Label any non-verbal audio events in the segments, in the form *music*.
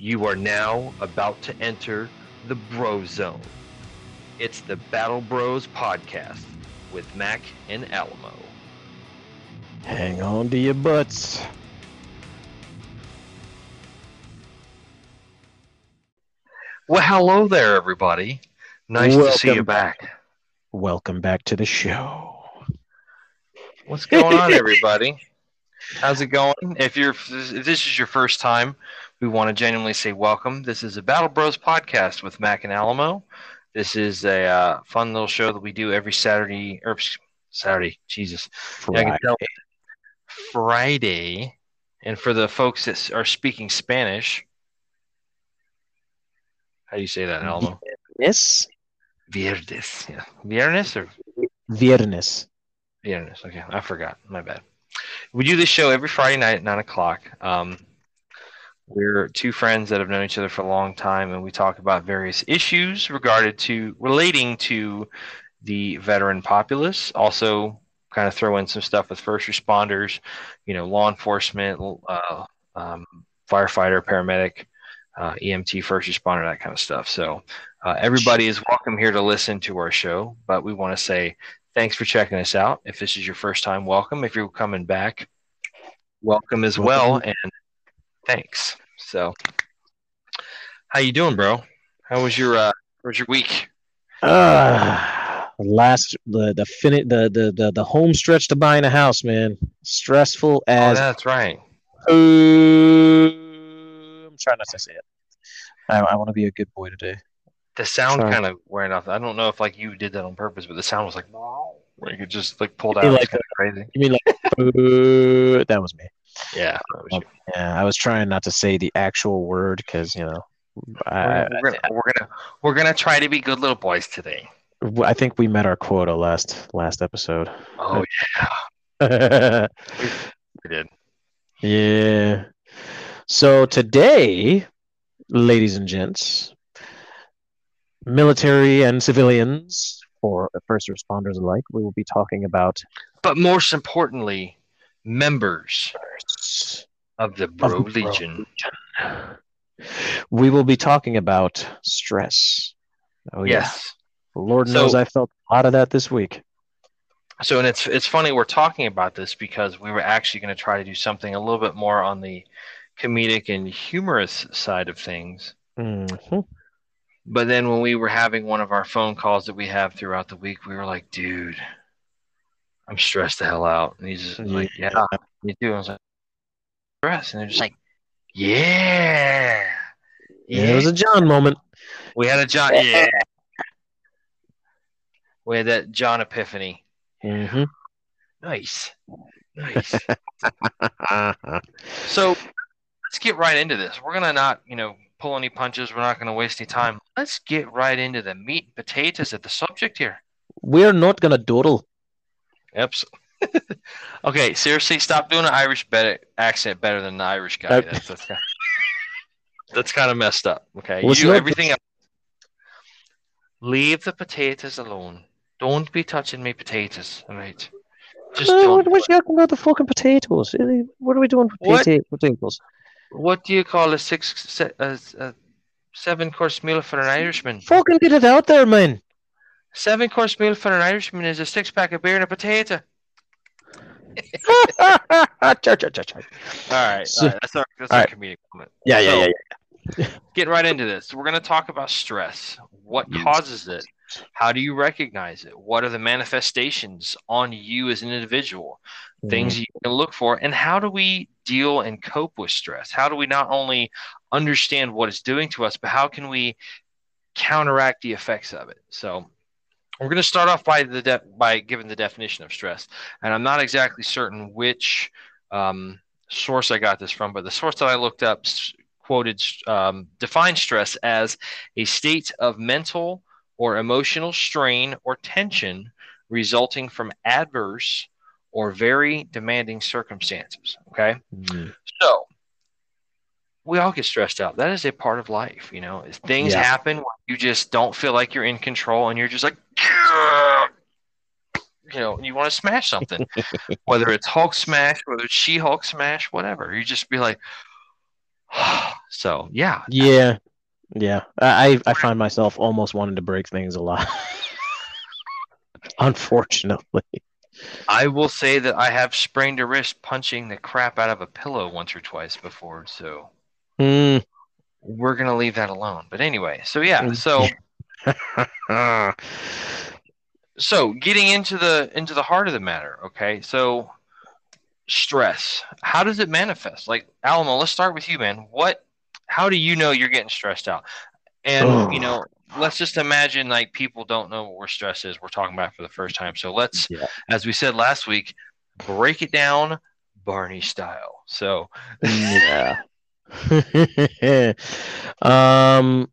You are now about to enter the Bro Zone. It's the Battle Bros podcast with Mac and Alamo. Hang on to your butts. Well, hello there, everybody. Nice to see you back. Welcome back to the show. What's going on, *laughs* everybody? How's it going? If you're if this is your first time, we want to genuinely say welcome. This is a Battle Bros podcast with Mac and Alamo. This is a uh, fun little show that we do every Saturday or Saturday. Jesus, Yeah, I can tell. Friday. And for the folks that are speaking Spanish, how do you say that, Alamo? Yes. Viernes. Yeah. Viernes or Viernes. Viernes. Okay, I forgot. My bad. We do this show every Friday night at nine o'clock. Um, we're two friends that have known each other for a long time, and we talk about various issues regarded to relating to the veteran populace. Also, kind of throw in some stuff with first responders, you know, law enforcement, uh, um, firefighter, paramedic, uh, EMT, first responder, that kind of stuff. So, uh, everybody is welcome here to listen to our show, but we want to say thanks for checking us out. If this is your first time, welcome. If you're coming back, welcome as well, and thanks. So, how you doing, bro? How was your uh, how was your week? Ah, last the the fini- the, the the the home stretch to buying a house, man. Stressful Oh, as that's right. I'm trying not to say it. I, I want to be a good boy today. The sound kind of wearing off. I don't know if like you did that on purpose, but the sound was like where you could just like pulled out. Like crazy. You mean like that was me. Yeah. Oh, that. Yeah, I was trying not to say the actual word because you know, I, we're, we're gonna, we're gonna we're gonna try to be good little boys today. I, I think we met our quota last last episode. Oh yeah. *laughs* we did. Yeah. So today, ladies and gents, military and civilians, or first responders alike, we will be talking about But most importantly, members of the Bro Bro Legion. we will be talking about stress. Oh yeah. Yes. Lord So- knows I felt a lot of that this week. So, and it's it's funny we're talking about this because we were actually going to try to do something a little bit more on the comedic and humorous side of things. Mhm. But then when we were having one of our phone calls that we have throughout the week, we were like, dude, I'm stressed the hell out. And he's like, yeah, me too. I was like, stressed. And they're just like, yeah. Yeah, it was a John moment. we had a John. Yeah. We had that John epiphany. Mm-hmm. Nice. Nice. *laughs* So let's get right into this. We're gonna not, you know, pull any punches. We're not gonna waste any time. Let's get right into the meat and potatoes of the subject here. We're not gonna dawdle. Yep. Okay, seriously, stop doing an Irish better, accent better than the Irish guy. Nope. That's kind, that's kind of messed up. Okay, Well, you do everything else. Leave the potatoes alone. Don't be touching me potatoes. All right. Just Uh, don't. what, do what it. you talking about the fucking potatoes? What are we doing with What? potatoes? What do you call a six, se- a, a seven course meal for an Irishman? Fucking get it out there, man. Seven course meal for an Irishman is a six pack of beer and a potato. *laughs* Char, char, char, char. All right, So- all right. that's our that's our right. comedic moment. Yeah, yeah, So- yeah, yeah. Getting right into this, we're going to talk about stress. What mm. causes it? How do you recognize it? What are the manifestations on you as an individual? Mm-hmm. Things you can look for, and how do we deal and cope with stress? How do we not only understand what it's doing to us, but how can we counteract the effects of it? So, we're going to start off by the de- by giving the definition of stress, and I'm not exactly certain which um, source I got this from, but the source that I looked up quoted um, defined stress as a state of mental or emotional strain or tension resulting from adverse or very demanding circumstances. Okay. Mhm. So we all get stressed out. That is a part of life. You know, things Yeah. happen where you just don't feel like you're in control and you're just like, you know, you want to smash something, *laughs* whether it's Hulk smash, whether it's She Hulk smash, whatever. You just be like, *sighs* so yeah, Yeah, yeah. I I find myself almost wanting to break things a lot. *laughs* Unfortunately. I will say that I have sprained a wrist punching the crap out of a pillow once or twice before. So Hmm. we're gonna leave that alone. But anyway, so yeah, so *laughs* so getting into the into the heart of the matter. Okay, so stress. How does it manifest? Like Alamo, let's start with you, man. What? How do you know you're getting stressed out? And you know, let's just imagine like people don't know what stress is. We're talking about it for the first time. So let's, Yeah. as we said last week, break it down Barney style. So *laughs* yeah. *laughs* um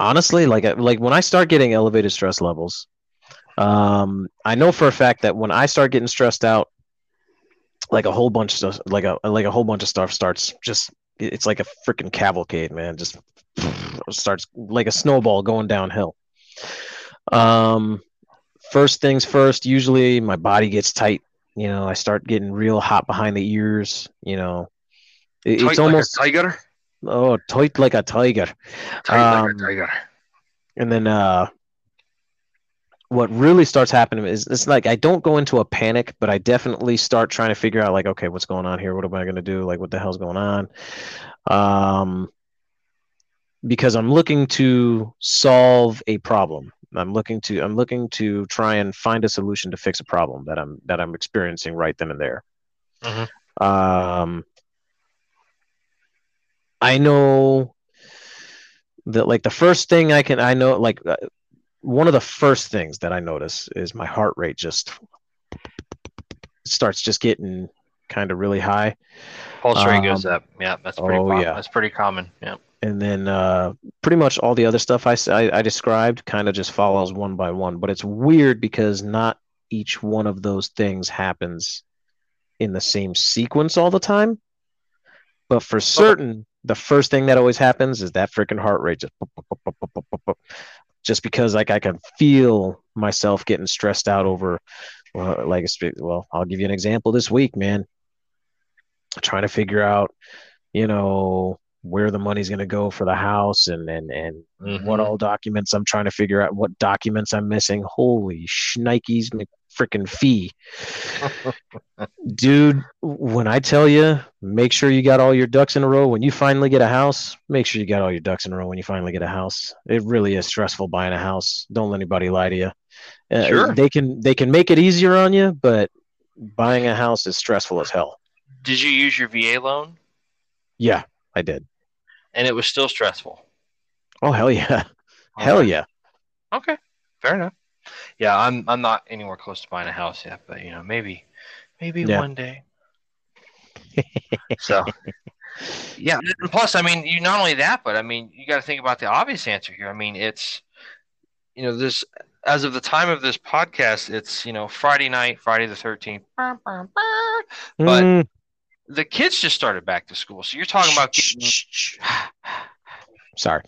honestly like uh, like when I start getting elevated stress levels um I know for a fact that when I start getting stressed out like a whole bunch of stuff like a like a whole bunch of stuff starts just it's like a freaking cavalcade man. Just *sniffs* starts like a snowball going downhill. Um first things first usually my body gets tight. You know i start getting real hot behind the ears you know. It- it's like almost tiger. Oh tight like a tiger Tight Um, like a tiger. and then uh what really starts happening is it's like I don't go into a panic, but I definitely start trying to figure out like, okay, what's going on here? What am I going to do? Like, what the hell's going on? Um, because I'm looking to solve a problem. I'm looking to I'm looking to try and find a solution to fix a problem that I'm that I'm experiencing right then and there. Mhm. Um, I know that like the first thing I can I know like uh, one of the first things that I notice is my heart rate just starts just getting kind of really high. Pulse rate goes um, up. Yeah, that's pretty. oh, com- yeah. that's pretty common. Yeah. and then uh, pretty much all the other stuff I I described kind of just follows one by one but it's weird because not each one of those things happens in the same sequence all the time but for certain the first thing that always happens is that freaking heart rate just just because like i can feel myself getting stressed out over well, like well i'll give you an example this week man trying to figure out you know where the money's going to go for the house and and and what Mhm. all documents I'm trying to figure out what documents I'm missing. Holy shnikes freaking fee. Dude, when I tell you, make sure you got all your ducks in a row when you finally get a house, make sure you got all your ducks in a row when you finally get a house. It really is stressful buying a house. Don't let anybody lie to you. Uh, Sure. They can they can make it easier on you, but buying a house is stressful as hell. Did you use your VA loan? Yeah, I did. And it was still stressful. Oh hell yeah. Hell yeah. Okay, fair enough. Yeah, I'm I'm not anywhere close to buying a house yet, but you know, maybe maybe Yeah. one day. so yeah, and plus I mean, you not only that, but I mean, you got to think about the obvious answer here. I mean, it's you know, this as of the time of this podcast, it's you know Friday night, Friday the thirteenth. But Mm. the kids just started back to school, so you're talking about getting shh, shh. Sorry.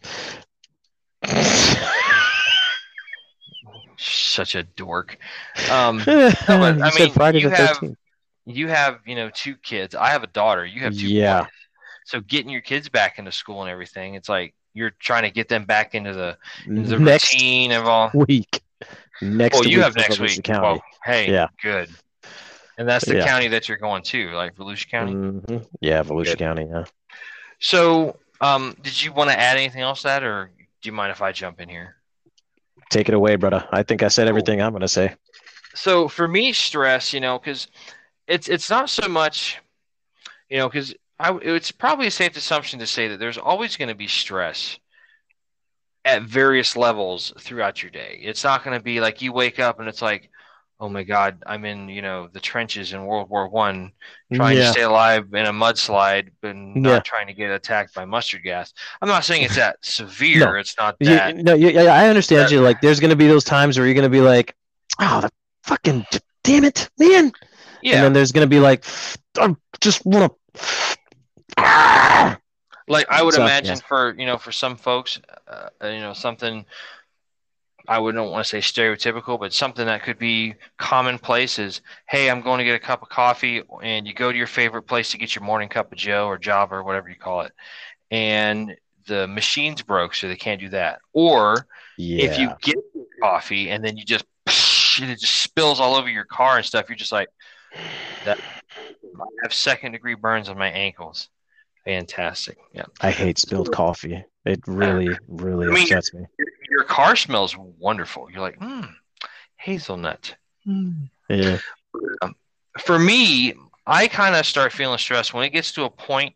Such a dork. *laughs* Um, you I mean, Friday you have- 13th. you have you know two kids i have a daughter you have two Yeah. so getting your kids back into school and everything it's like you're trying to get them back into the, into the Next routine of all week. Next well you week have next week County. well, hey Yeah. good and that's the Yeah. county that you're going to like volusia county Mhm. Yeah, Volusia Good. County. Yeah. so um did you want to add anything else to that or do you mind if i jump in here Take it away, brother. I think I said Cool. everything I'm gonna say. so for me stress you know because it's it's not so much you know because I it's probably a safe assumption to say that there's always going to be stress at various levels throughout your day it's not going to be like you wake up and it's like oh my god i'm in you know the trenches in world war one trying to stay alive in a mudslide but not Yeah. trying to get attacked by mustard gas i'm not saying it's that *laughs* severe No. it's not You- no, yeah, yeah, I understand that- you. Like, there's gonna be those times where you're gonna be like, "Oh, the fucking damn it, man!" yeah And then there's gonna be like, "I just wanna." like I would So, imagine yes. for you know for some folks, uh, you know something I wouldn't want to say stereotypical, but something that could be commonplace is, hey, I'm going to get a cup of coffee, and you go to your favorite place to get your morning cup of Joe or Java or whatever you call it, and the machine's broke, so they can't do that. Or Yeah. if you get coffee and then you just it just spills all over your car and stuff, you're just like, that. I have second degree burns on my ankles. Fantastic. Yeah. I hate spilled coffee. It really, *laughs* really I mean, upsets me. Your, your car smells wonderful. You're like, hmm, hazelnut. Hmm. Yeah. Um, for me, I kind of start feeling stressed when it gets to a point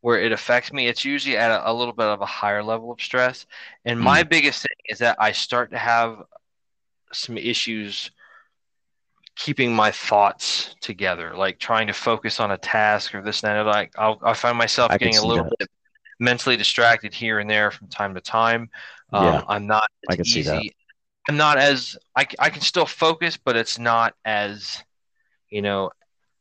where it affects me. It's usually at a, a little bit of a higher level of stress. And my hmm. biggest thing is that I start to have some issues keeping my thoughts together, like trying to focus on a task or this and that. Like I'll, I find myself I getting a little that. bit mentally distracted here and there from time to time. Um, Yeah, I'm not I as can see that. I'm not as I, I can still focus, but it's not as you know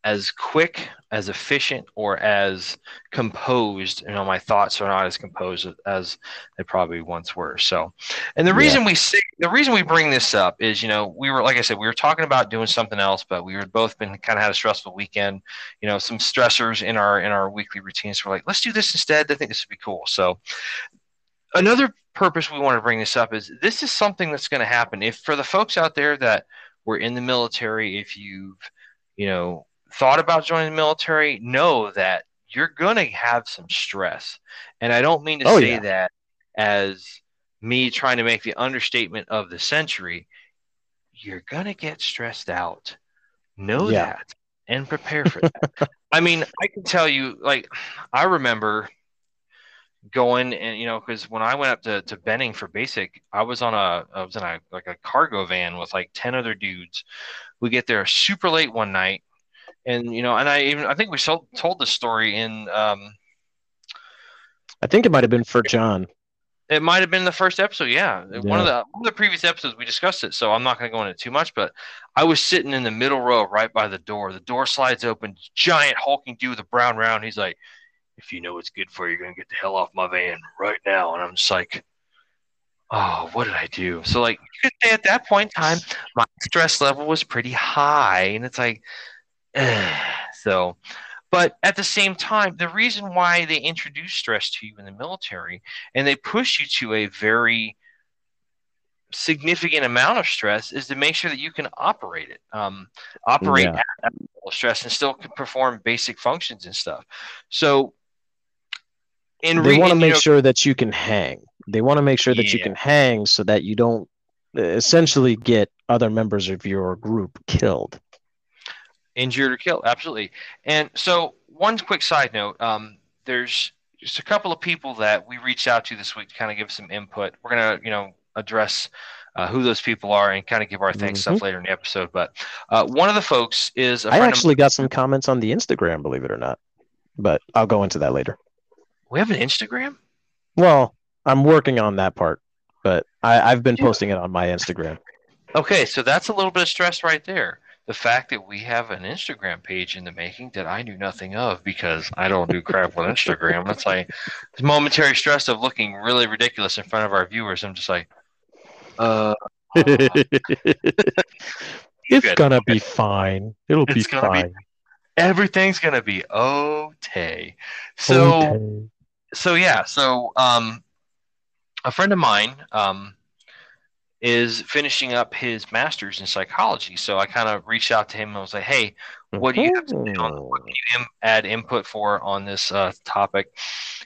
as quick, as efficient, or as composed. You know, my thoughts are not as composed as they probably once were. So, and the Yeah. reason we say the reason we bring this up is, you know, we were like I said, we were talking about doing something else, but we were both been kind of had a stressful weekend. You know, some stressors in our in our weekly routines. We're like, let's do this instead. I think this would be cool. So, another purpose we want to bring this up is this is something that's going to happen. If for the folks out there that were in the military, if you've you know thought about joining the military, know that you're going to have some stress. And I don't mean to Oh, say yeah. that as me trying to make the understatement of the century. You're going to get stressed out. Know Yeah. that and prepare for that. I mean, I can tell you, like, I remember going and you know because when i went up to, to benning for basic i was on a i was in a like a cargo van with like 10 other dudes we get there super late one night and you know and i even i think we told, told the story in um I think it might have been for John. it might have been the first episode yeah, one of the one of the previous episodes we discussed it so i'm not going to go into too much but i was sitting in the middle row right by the door the door slides open giant hulking dude with a brown round he's like if you know what's good for you, you're gonna get the hell off my van right now. And I'm just like, oh, what did I do? So like you could say at that point in time, my stress level was pretty high, and it's like, *sighs* so. But at the same time, the reason why they introduce stress to you in the military and they push you to a very significant amount of stress is to make sure that you can operate it, um, operate Yeah. at that level of stress, and still can perform basic functions and stuff. So, in They re- want to you make know, sure that you can hang. They want to make sure that you can hang so that you don't essentially get other members of your group killed. Injured or killed absolutely and so one quick side note um, there's just a couple of people that we reached out to this week to kind of give some input we're going to you know address uh, who those people are and kind of give our thanks stuff later in the episode but uh, one of the folks is a Mm-hmm. I actually got some comments on the Instagram, believe it or not. But I'll go into that later. we have an instagram Well, I'm working on that part, but I, I've been Yeah. posting it on my Instagram. okay so that's a little bit of stress right there the fact that we have an instagram page in the making that i knew nothing of because i don't do crap with instagram that's like this momentary stress of looking really ridiculous in front of our viewers i'm just like uh *laughs* it's good. gonna be fine. It'll be It's be fine. everything's gonna be okay. So Okay. so yeah, so um a friend of mine um is finishing up his master's in psychology. So I kind of reached out to him and I was like, hey, what do you have to say on what can you add input for on this uh, topic?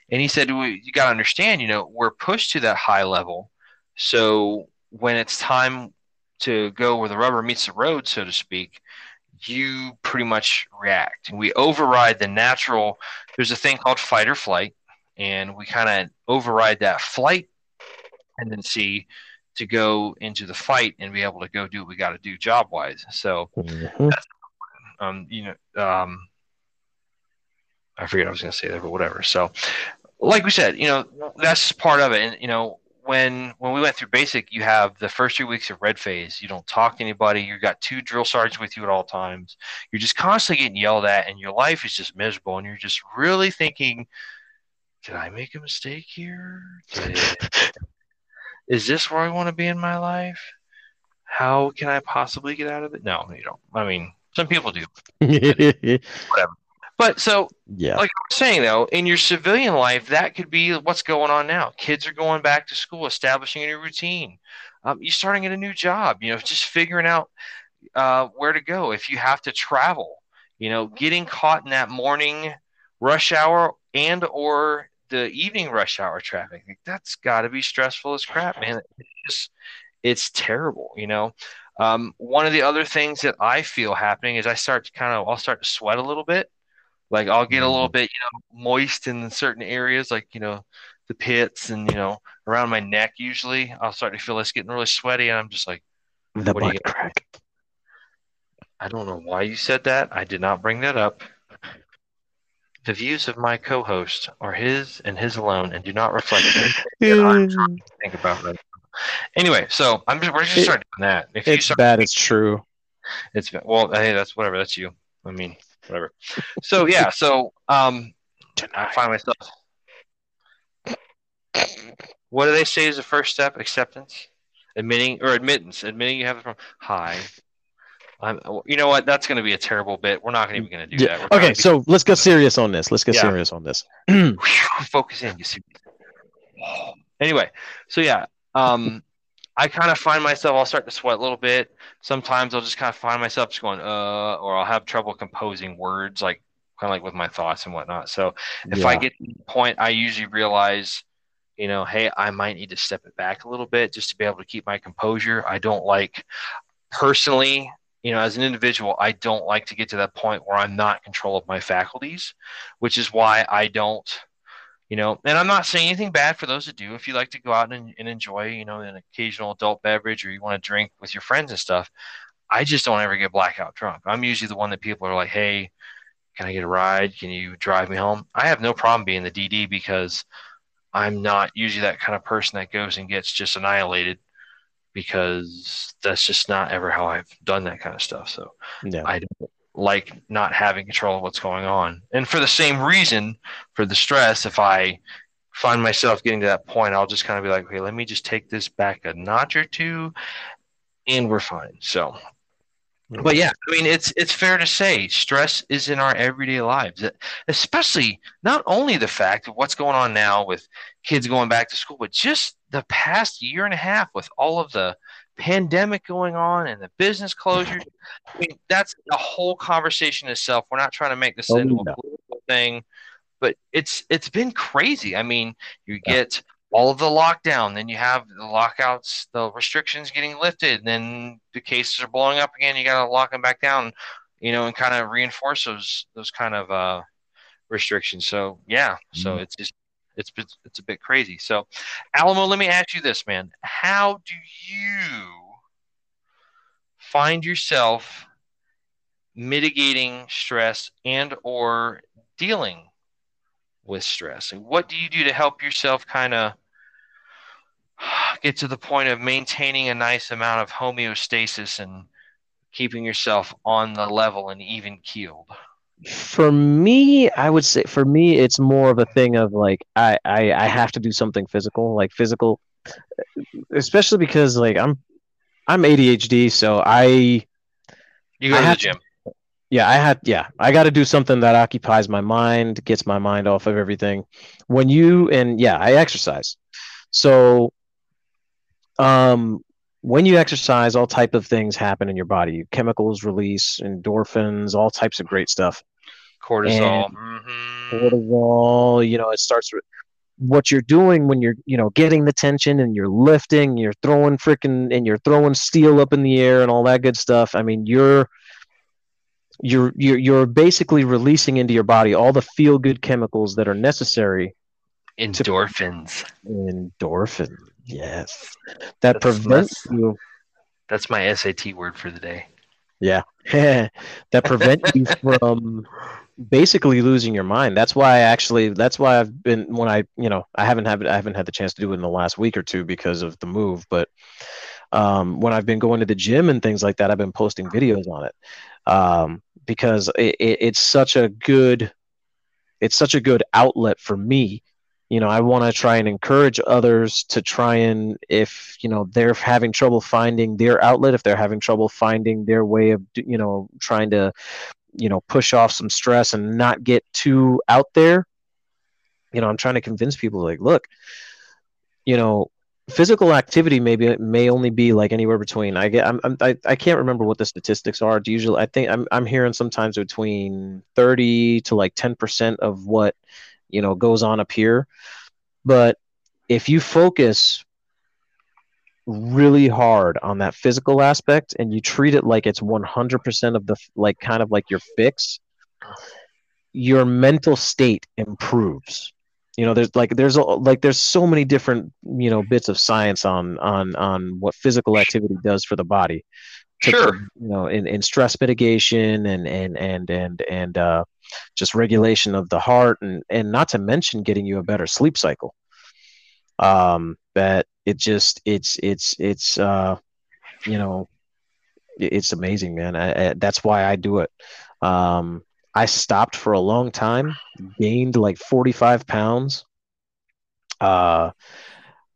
And he said, well, you got to understand, you know, we're pushed to that high level. So when it's time to go where the rubber meets the road, so to speak, you pretty much react. And we override the natural, there's a thing called fight or flight, and we kind of override that flight tendency to go into the fight and be able to go do what we got to do job wise. So, Mhm. um, you know, um, I forget I was going to say there, but whatever. So, like we said, you know, that's part of it. And you know, when when we went through basic, you have the first three weeks of red phase. You don't talk to anybody. You've got two drill sergeants with you at all times. You're just constantly getting yelled at, and your life is just miserable. And you're just really thinking, did I make a mistake here? Did is this where I want to be in my life? How can I possibly get out of it? No, you don't. I mean, some people do. *laughs* Whatever. But so, yeah, like I was saying though, in your civilian life, that could be what's going on now. Kids are going back to school, establishing a new routine. Um, you're starting at a new job. You know, just figuring out uh, where to go. If you have to travel, you know, getting caught in that morning rush hour and or the evening rush hour traffic. Like, that's got to be stressful as crap, man. It's just, it's terrible, you know. Um, one of the other things that I feel happening is I start to kind of I'll start to sweat a little bit. Like I'll get a little mm-hmm. bit, you know, moist in certain areas, like you know, the pits and you know around my neck. Usually, I'll start to feel this getting really sweaty, and I'm just like, the butt crack. I don't know why you said that. I did not bring that up. The views of my co-host are his and his alone, and do not reflect *laughs* anything I'm trying to think about right now. Anyway, so I'm just, we're just starting doing that. If it's start, bad. It's true. It's well, hey, that's whatever. That's you. I mean, whatever. So yeah, so um, I find myself. What do they say is the first step? Acceptance, admitting or admittance, admitting you have it problem. Hi, I'm, you know what? That's going to be a terrible bit. We're not even going to do yeah. that. We're okay, so let's get serious on this. Let's get yeah. serious on this. *clears throat* Focus in. You see. Anyway, so yeah, um, *laughs* I kind of find myself. I'll start to sweat a little bit. Sometimes I'll just kind of find myself just going, uh, or I'll have trouble composing words, like kind of like with my thoughts and whatnot. So if yeah. I get to the point, I usually realize, you know, hey, I might need to step it back a little bit just to be able to keep my composure. I don't like personally you know, as an individual, I don't like to get to that point where I'm not control of my faculties, which is why I don't, you know, and I'm not saying anything bad for those that do. If you like to go out and, and enjoy, you know, an occasional adult beverage or you want to drink with your friends and stuff, I just don't ever get blackout drunk. I'm usually the one that people are like, hey, can I get a ride? Can you drive me home? I have no problem being the DD because I'm not usually that kind of person that goes and gets just annihilated because that's just not ever how I've done that kind of stuff. So yeah. I don't like not having control of what's going on. And for the same reason, for the stress, if I find myself getting to that point, I'll just kind of be like, okay, let me just take this back a notch or two and we're fine. So but yeah, I mean, it's it's fair to say stress is in our everyday lives, especially not only the fact of what's going on now with kids going back to school, but just the past year and a half with all of the pandemic going on and the business closures. *laughs* I mean, that's a whole conversation itself. We're not trying to make this oh, into a political thing, but it's it's been crazy. I mean, you get all of the lockdown. Then you have the lockouts, the restrictions getting lifted. Then the cases are blowing up again. You got to lock them back down, you know, and kind of reinforce those those kind of uh, restrictions. So yeah, so mm-hmm. it's just it's it's a bit crazy. So Alamo, let me ask you this, man: How do you find yourself mitigating stress and or dealing with stress and what do you do to help yourself kind of *sighs* get to the point of maintaining a nice amount of homeostasis and keeping yourself on the level and even keeled? For me, I would say for me, it's more of a thing of like I, I I have to do something physical, like physical, especially because like I'm I'm ADHD, so I you go I to the gym. To, yeah, I had yeah, I got to do something that occupies my mind, gets my mind off of everything. When you and yeah, I exercise. So um, when you exercise, all type of things happen in your body. Chemicals release, endorphins, all types of great stuff. Cortisol. Mm-hmm. Cortisol. You know, it starts with what you're doing when you're, you know, getting the tension and you're lifting, you're throwing freaking, and you're throwing steel up in the air and all that good stuff. I mean, you're you're you're you're basically releasing into your body all the feel good chemicals that are necessary endorphins to, endorphins Yes, that that's, prevents that's, you. That's my SAT word for the day. Yeah, *laughs* that prevents you *laughs* from basically losing your mind. That's why I actually. That's why I've been when I you know I haven't had I haven't had the chance to do it in the last week or two because of the move, but. Um, when I've been going to the gym and things like that, I've been posting videos on it um, because it, it, it's such a good, it's such a good outlet for me you know i want to try and encourage others to try and if you know they're having trouble finding their outlet if they're having trouble finding their way of you know trying to you know push off some stress and not get too out there you know i'm trying to convince people like look you know physical activity maybe may only be like anywhere between i get I'm, I'm I, I can't remember what the statistics are it's usually i think i'm, I'm hearing sometimes between 30 to like 10% of what you know goes on up here. But if you focus really hard on that physical aspect and you treat it like it's 100% of the like kind of like your fix your mental state improves. You know there's like there's a, like there's so many different you know bits of science on on on what physical activity does for the body sure you know in, in stress mitigation and and and and and uh just regulation of the heart and and not to mention getting you a better sleep cycle um that it just it's it's it's uh you know it's amazing man I, I, that's why i do it um I stopped for a long time, gained like 45 pounds. Uh,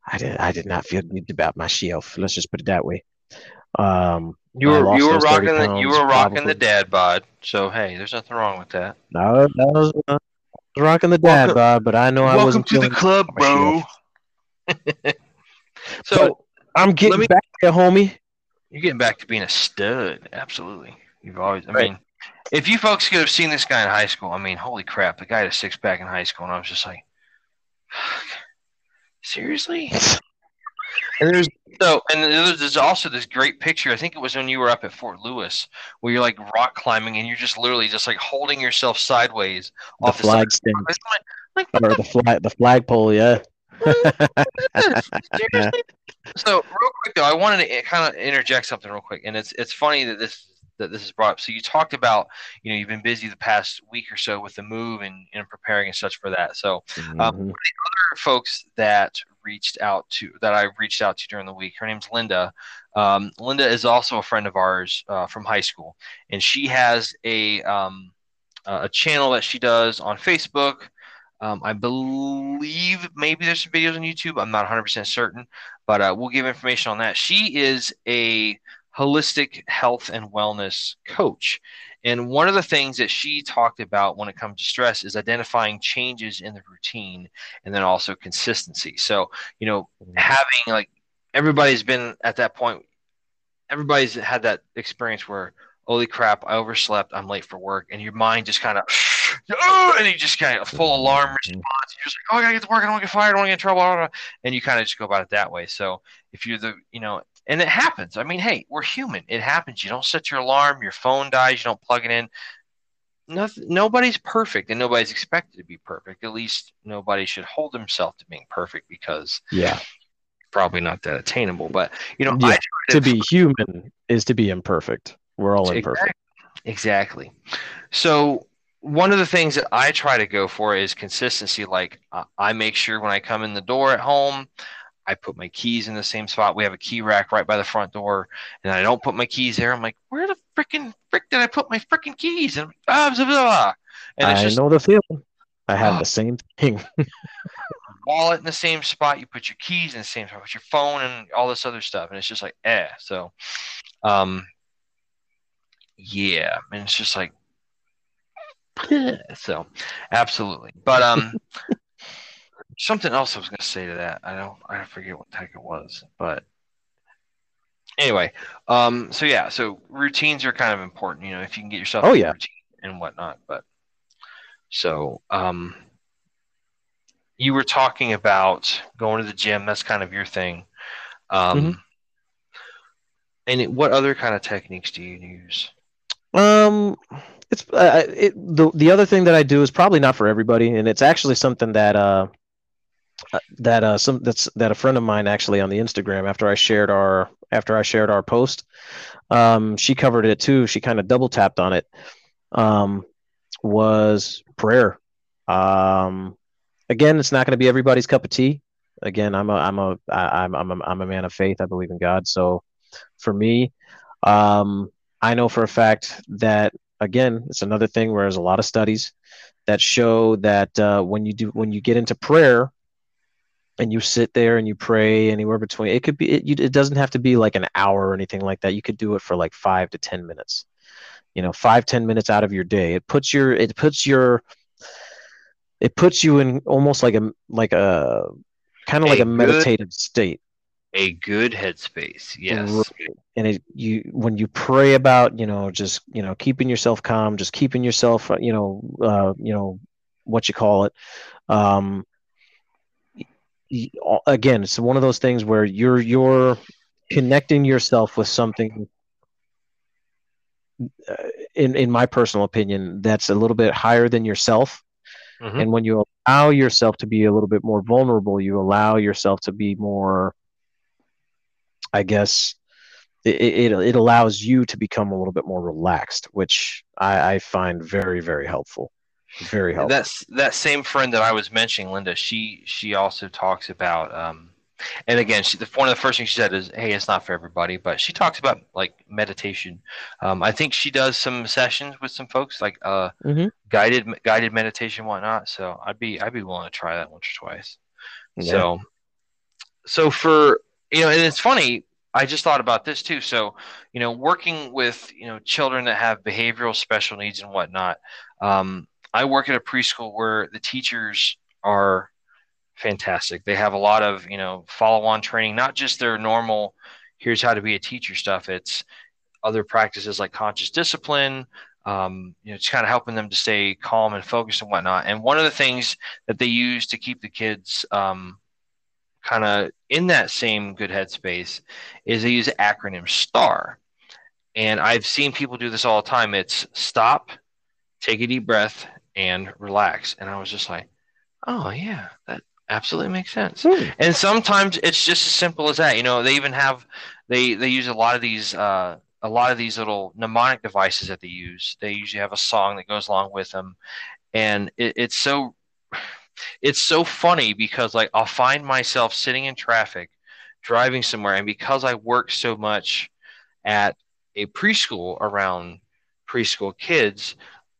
I did, I did not feel good about my shelf. Let's just put it that way. Um, you were you were rocking the, you were rocking probably. the dad bod. So hey, there's nothing wrong with that. No, that was, uh, was rocking the dad welcome, bod, but I know I wasn't. Welcome to the club, bro. *laughs* so but I'm getting me, back there, homie. You're getting back to being a stud. Absolutely. You've always. I right. mean, if you folks could have seen this guy in high school, I mean, holy crap, the guy had a six pack in high school, and I was just like, *sighs* seriously? *laughs* And there's *laughs* so, and there's also this great picture. I think it was when you were up at Fort Lewis, where you're like rock climbing, and you're just literally just like holding yourself sideways the off flag the stand, like, or the flag, the flagpole, yeah. *laughs* so real quick though, I wanted to eh, kind of interject something real quick, and it's it's funny that this that this is brought up. So you talked about, you know, you've been busy the past week or so with the move and, and preparing and such for that. So um, mm-hmm. the other folks that reached out to that I reached out to during the week, her name's Linda. Um, Linda is also a friend of ours uh, from high school, and she has a um, a channel that she does on Facebook. Um, I believe maybe there's some videos on YouTube. I'm not 100% certain, but uh, we'll give information on that. She is a holistic health and wellness coach. And one of the things that she talked about when it comes to stress is identifying changes in the routine and then also consistency. So, you know, mm-hmm. having like everybody's been at that point, everybody's had that experience where, holy crap, I overslept, I'm late for work, and your mind just kind of, oh, and you just kind of full alarm mm-hmm. response. You're just like, oh, I gotta get to work, I don't want to get fired, I don't want to get in trouble, and you kind of just go about it that way. So, if you're the, you know, and it happens. I mean, hey, we're human. It happens. You don't set your alarm, your phone dies, you don't plug it in. Nothing, nobody's perfect and nobody's expected to be perfect. At least nobody should hold himself to being perfect because yeah, probably not that attainable. But you know, yeah, to, to be human is to be imperfect. We're all imperfect. Exactly. So one of the things that I try to go for is consistency. Like uh, I make sure when I come in the door at home, I put my keys in the same spot. We have a key rack right by the front door, and I don't put my keys there. I'm like, where the freaking frick did I put my freaking keys? And blah, blah, blah. And I just, know the feeling. I have the same thing. *laughs* wallet in the same spot. You put your keys in the same spot. Put your phone and all this other stuff, and it's just like, eh. So, um, yeah, and it's just like, *laughs* so, absolutely. But um, *laughs* something else I was going to say to that. I don't. I forget what the heck it was, but anyway. Um. So yeah. So routines are kind of important. You know, if you can get yourself. Oh yeah. and whatnot, but so um. You were talking about going to the gym. That's kind of your thing. Um. Mm-hmm. And it, what other kind of techniques do you use? Um, it's uh, it, the the other thing that I do is probably not for everybody, and it's actually something that uh that uh some that's that a friend of mine actually on the Instagram after I shared our after I shared our post, um, she covered it too. She kind of double tapped on it. Um, was prayer. Um, again, it's not going to be everybody's cup of tea. Again, I'm a I'm a I'm I'm a, I'm a man of faith. I believe in God. So, for me, um, I know for a fact that again, it's another thing where there's a lot of studies that show that uh, when you do when you get into prayer and you sit there and you pray anywhere between it could be it, you, it doesn't have to be like an hour or anything like that. You could do it for like five to ten minutes. You know five ten minutes out of your day. It puts your it puts your it puts you in almost like a like a kind of like a, good, meditative state a good headspace yes right. and it you when you pray about you know just you know keeping yourself calm just keeping yourself you know uh you know what you call it um again, it's one of those things where you're you're connecting yourself with something. Uh, in in my personal opinion, that's a little bit higher than yourself. Mm-hmm. And when you allow yourself to be a little bit more vulnerable, you allow yourself to be more, I guess, it, it, it allows you to become a little bit more relaxed, which I, I find very, very helpful. Very helpful. That's that same friend that I was mentioning, Linda. She she also talks about, um, and again, she, the, one of the first things she said is, "Hey, it's not for everybody," but she talks about like meditation. Um, I think she does some sessions with some folks, like uh, mm-hmm. guided guided meditation, whatnot. So I'd be I'd be willing to try that once or twice. Yeah. So, so for you know, and it's funny. I just thought about this too. So, you know, working with you know children that have behavioral special needs and whatnot. Um, I work at a preschool where the teachers are fantastic. They have a lot of, you know, follow on training, not just their normal, here's how to be a teacher stuff. It's other practices like conscious discipline, um, you know, it's kind of helping them to stay calm and focused and whatnot. And one of the things that they use to keep the kids um, kind of in that same good headspace is they use the acronym STAR. And I've seen people do this all the time. It's stop, take a deep breath, and relax. And I was just like, oh, yeah, that absolutely makes sense. Hmm. And sometimes it's just as simple as that. You know, they even have, they, they use a lot of these, uh, a lot of these little mnemonic devices that they use. They usually have a song that goes along with them. And it, it's so, it's so funny because like I'll find myself sitting in traffic, driving somewhere. And because I work so much at a preschool around preschool kids,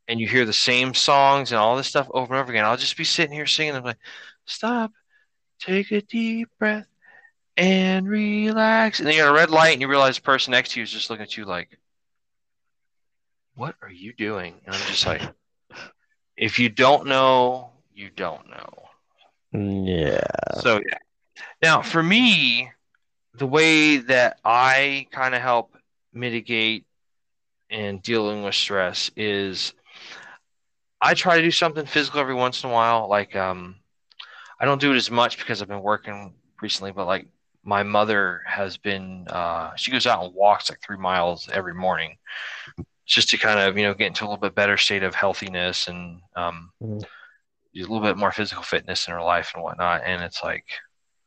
and you hear the same songs and all this stuff over and over again, I'll just be sitting here singing them like, stop, take a deep breath, and relax. And then you got a red light, and you realize the person next to you is just looking at you like, what are you doing? And I'm just like, if you don't know, you don't know. Yeah. So, yeah. Now, for me, the way that I kind of help mitigate and dealing with stress is I try to do something physical every once in a while. Like, um, I don't do it as much because I've been working recently, but like my mother has been, uh, she goes out and walks like three miles every morning just to kind of, you know, get into a little bit better state of healthiness and, um, mm. A little bit more physical fitness in her life and whatnot. And it's like,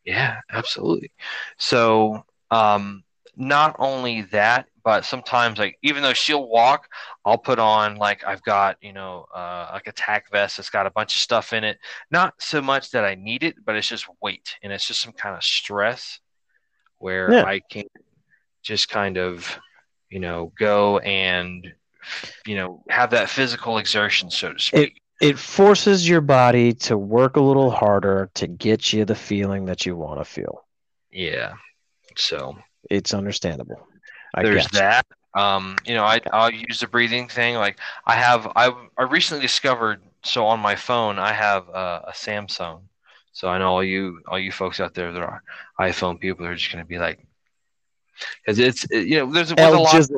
yeah, absolutely. So, um, not only that, but sometimes like even though she'll walk i'll put on like i've got you know uh, like a tack vest that's got a bunch of stuff in it not so much that i need it but it's just weight and it's just some kind of stress where yeah. i can just kind of you know go and you know have that physical exertion so to speak it, it forces your body to work a little harder to get you the feeling that you want to feel yeah so it's understandable I There's that. Um, you know, I I'll use the breathing thing. Like I have, I I recently discovered. So on my phone, I have a, a Samsung. So I know all you all you folks out there that are iPhone people are just going to be like, because it's you know there's a lot of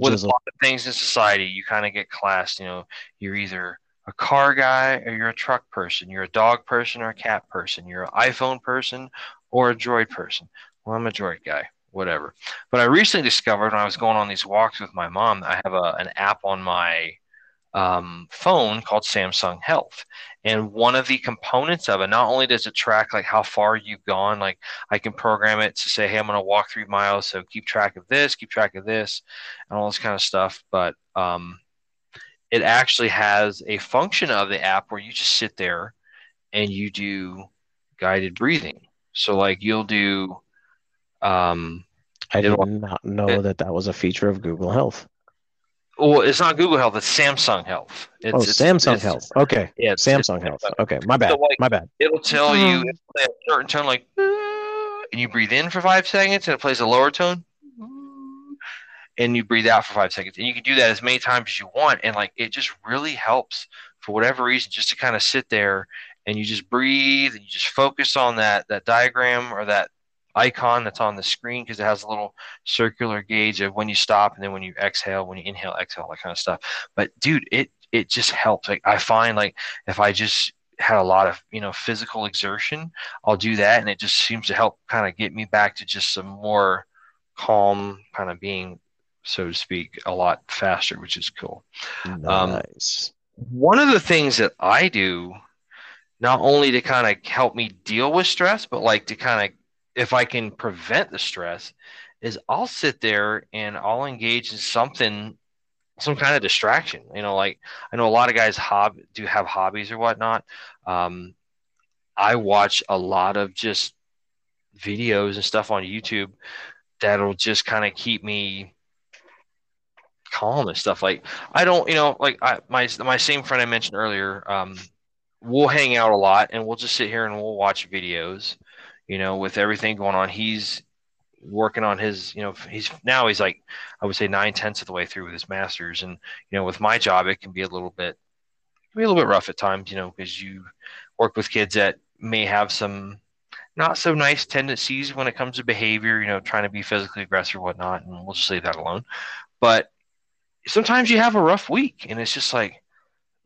with a lot of things in society, you kind of get classed. You know, you're either a car guy or you're a truck person. You're a dog person or a cat person. You're an iPhone person or a Droid person. Well, I'm a Droid guy whatever. But I recently discovered when I was going on these walks with my mom, I have a, an app on my um, phone called Samsung Health. And one of the components of it, not only does it track like how far you've gone, like I can program it to say, hey, I'm going to walk three miles. So keep track of this, keep track of this, and all this kind of stuff. But um, it actually has a function of the app where you just sit there and you do guided breathing. So, like, you'll do um, I did not know it, that that was a feature of Google Health. well, it's not Google Health. It's Samsung Health. It's, oh, it's, Samsung it's, Health. Okay. Yeah, Samsung Health. Okay, my bad. So, like, my bad. It'll tell you a certain tone, like, and you breathe in for five seconds, and it plays a lower tone, and you breathe out for five seconds, and you can do that as many times as you want, and like it just really helps for whatever reason, just to kind of sit there and you just breathe and you just focus on that that diagram or that icon that's on the screen because it has a little circular gauge of when you stop and then when you exhale, when you inhale, exhale, that kind of stuff. But dude, it it just helps. Like I find like if I just had a lot of you know physical exertion, I'll do that, and it just seems to help kind of get me back to just some more calm kind of being, so to speak, a lot faster, which is cool. Nice. One of the things that I do, not only to kind of help me deal with stress, but like to kind of if I can prevent the stress, is I'll sit there and I'll engage in something, some kind of distraction. You know, like I know a lot of guys hob do have hobbies or whatnot. Um, I watch a lot of just videos and stuff on YouTube that'll just kind of keep me calm and stuff. Like I don't, you know, like I, my my same friend I mentioned earlier. Um, we'll hang out a lot and we'll just sit here and we'll watch videos you know, with everything going on. He's working on his, you know, he's now he's like, I would say nine tenths of the way through with his master's. And, you know, with my job, it can be a little bit, be a little bit rough at times, you know, because you work with kids that may have some not so nice tendencies when it comes to behavior, you know, trying to be physically aggressive or whatnot. And we'll just leave that alone. But sometimes you have a rough week and it's just like,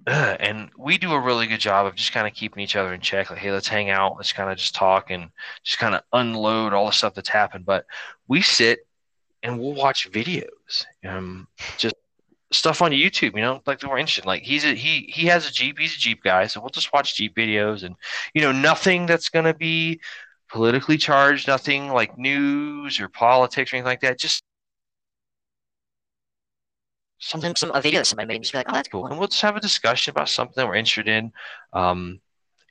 Ugh. and we do a really good job of just kind of keeping each other in check. Like, hey, let's hang out, let's kind of just talk and just kind of unload all the stuff that's happened. But we sit and we'll watch videos, um, just stuff on YouTube. You know, like we're interested. Like he's a, he he has a Jeep. He's a Jeep guy, so we'll just watch Jeep videos and you know nothing that's gonna be politically charged, nothing like news or politics or anything like that. Just something, some a video that somebody made, and just be like, oh, that's cool. and we'll just have a discussion about something we're interested in. Um,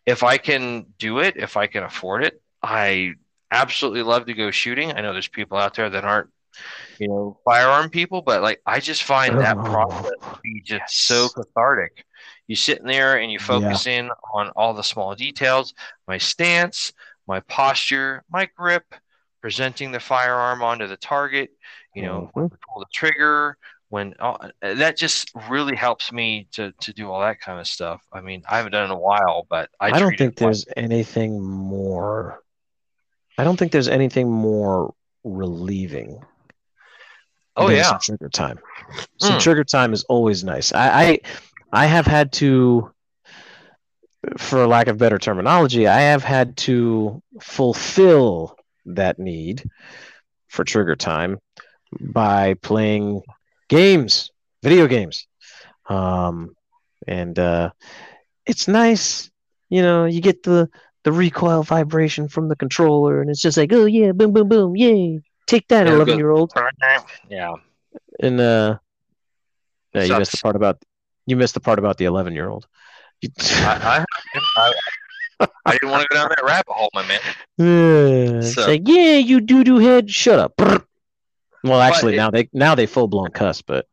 if I can do it, if I can afford it, I absolutely love to go shooting. I know there's people out there that aren't, you know, firearm people, but like I just find that Oh, process to be just yes. so cathartic. You sitting there and you focus in on all the small details, my stance, my posture, my grip, presenting the firearm onto the target, you know, Mhm. pull the trigger, when uh, that just really helps me to to do all that kind of stuff. I mean, I haven't done it in a while, but I, I don't think like- there's anything more. I don't think there's anything more relieving. Oh than yeah, some trigger time. Some Mm. trigger time is always nice. I, I I have had to, for lack of better terminology, I have had to fulfill that need for trigger time by playing games, video games. Um, and uh, it's nice, you know, you get the the recoil vibration from the controller, and it's just like, oh yeah, boom, boom, boom, yay, take that, eleven year old. yeah. And uh, yeah, you missed the part about you missed the part about the eleven year old. *laughs* I, I, I, I didn't want to go down that rabbit hole, my man. *laughs* it's So- like, yeah, you doo doo head, shut up. *laughs* Well, actually, it- now they now they full blown cuss, but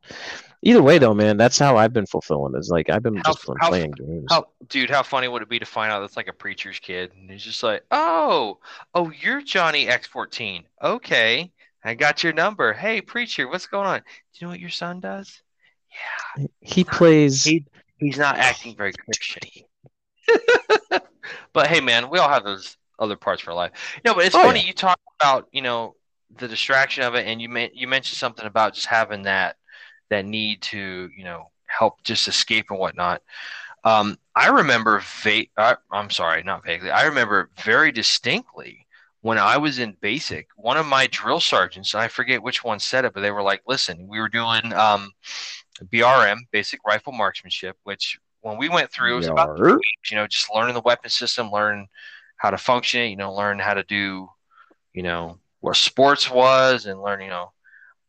either way, though, man, that's how I've been fulfilling. Is like I've been How- just how- playing games. How, dude, how funny would it be to find out that's like a preacher's kid, and he's just like, "Oh, oh, you're Johnny X14. Okay, I got your number. Hey, preacher, what's going on? Do you know what your son does? Yeah, he plays. he he's not acting very *sighs* Christian. *laughs* but hey, man, we all have those other parts of our life. No, but it's Oh, funny yeah. you talk about you know the distraction of it, and you men- you mentioned something about just having that that need to you know help just escape and whatnot. Um, I remember va- I, I'm sorry, not vaguely. I remember very distinctly when I was in basic. One of my drill sergeants, I forget which one said it, but they were like, "Listen, we were doing um, BRM, basic rifle marksmanship, which when we went through, it was about Yarr. weeks, you know, just learning the weapon system, learn how to function it, you know, learn how to do, you know, what sports was and learn, you know,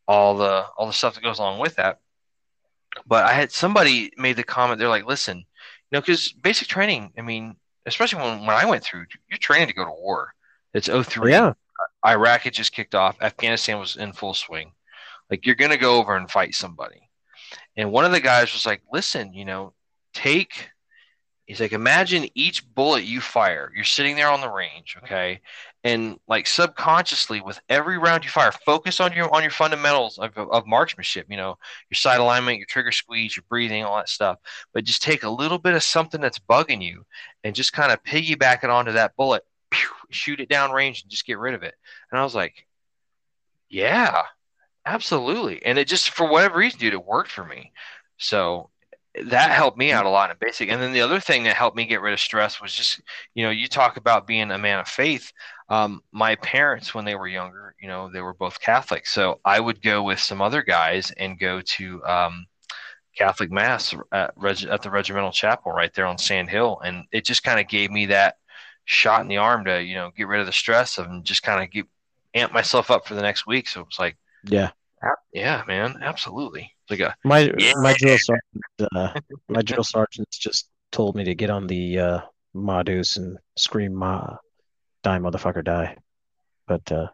all the all the stuff that goes along with that. But I had somebody made the comment, they're like, listen, you know, because basic training, I mean, especially when, when I went through, you're training to go to war. It's 03. yeah, Iraq had just kicked off. Afghanistan was in full swing. Like you're gonna go over and fight somebody. And one of the guys was like, listen, you know, take, he's like, imagine each bullet you fire, you're sitting there on the range, okay? And like subconsciously, with every round you fire, focus on your on your fundamentals of, of marksmanship. You know, your sight alignment, your trigger squeeze, your breathing, all that stuff. But just take a little bit of something that's bugging you, and just kind of piggyback it onto that bullet, shoot it down range, and just get rid of it. And I was like, yeah, absolutely. And it just for whatever reason, dude, it worked for me. So that helped me out a lot in basic. And then the other thing that helped me get rid of stress was just, you know, you talk about being a man of faith. Um, my parents, when they were younger, you know, they were both Catholic. So I would go with some other guys and go to um, Catholic Mass at, Reg- at the Regimental Chapel right there on Sand Hill. And it just kind of gave me that shot in the arm to, you know, get rid of the stress of and just kind of get amp myself up for the next week. So it was like, Yeah. yeah, man, absolutely. Like a, My Yeah. my drill sergeant uh, my drill sergeants just told me to get on the uh Madus and scream Ma die motherfucker die. But uh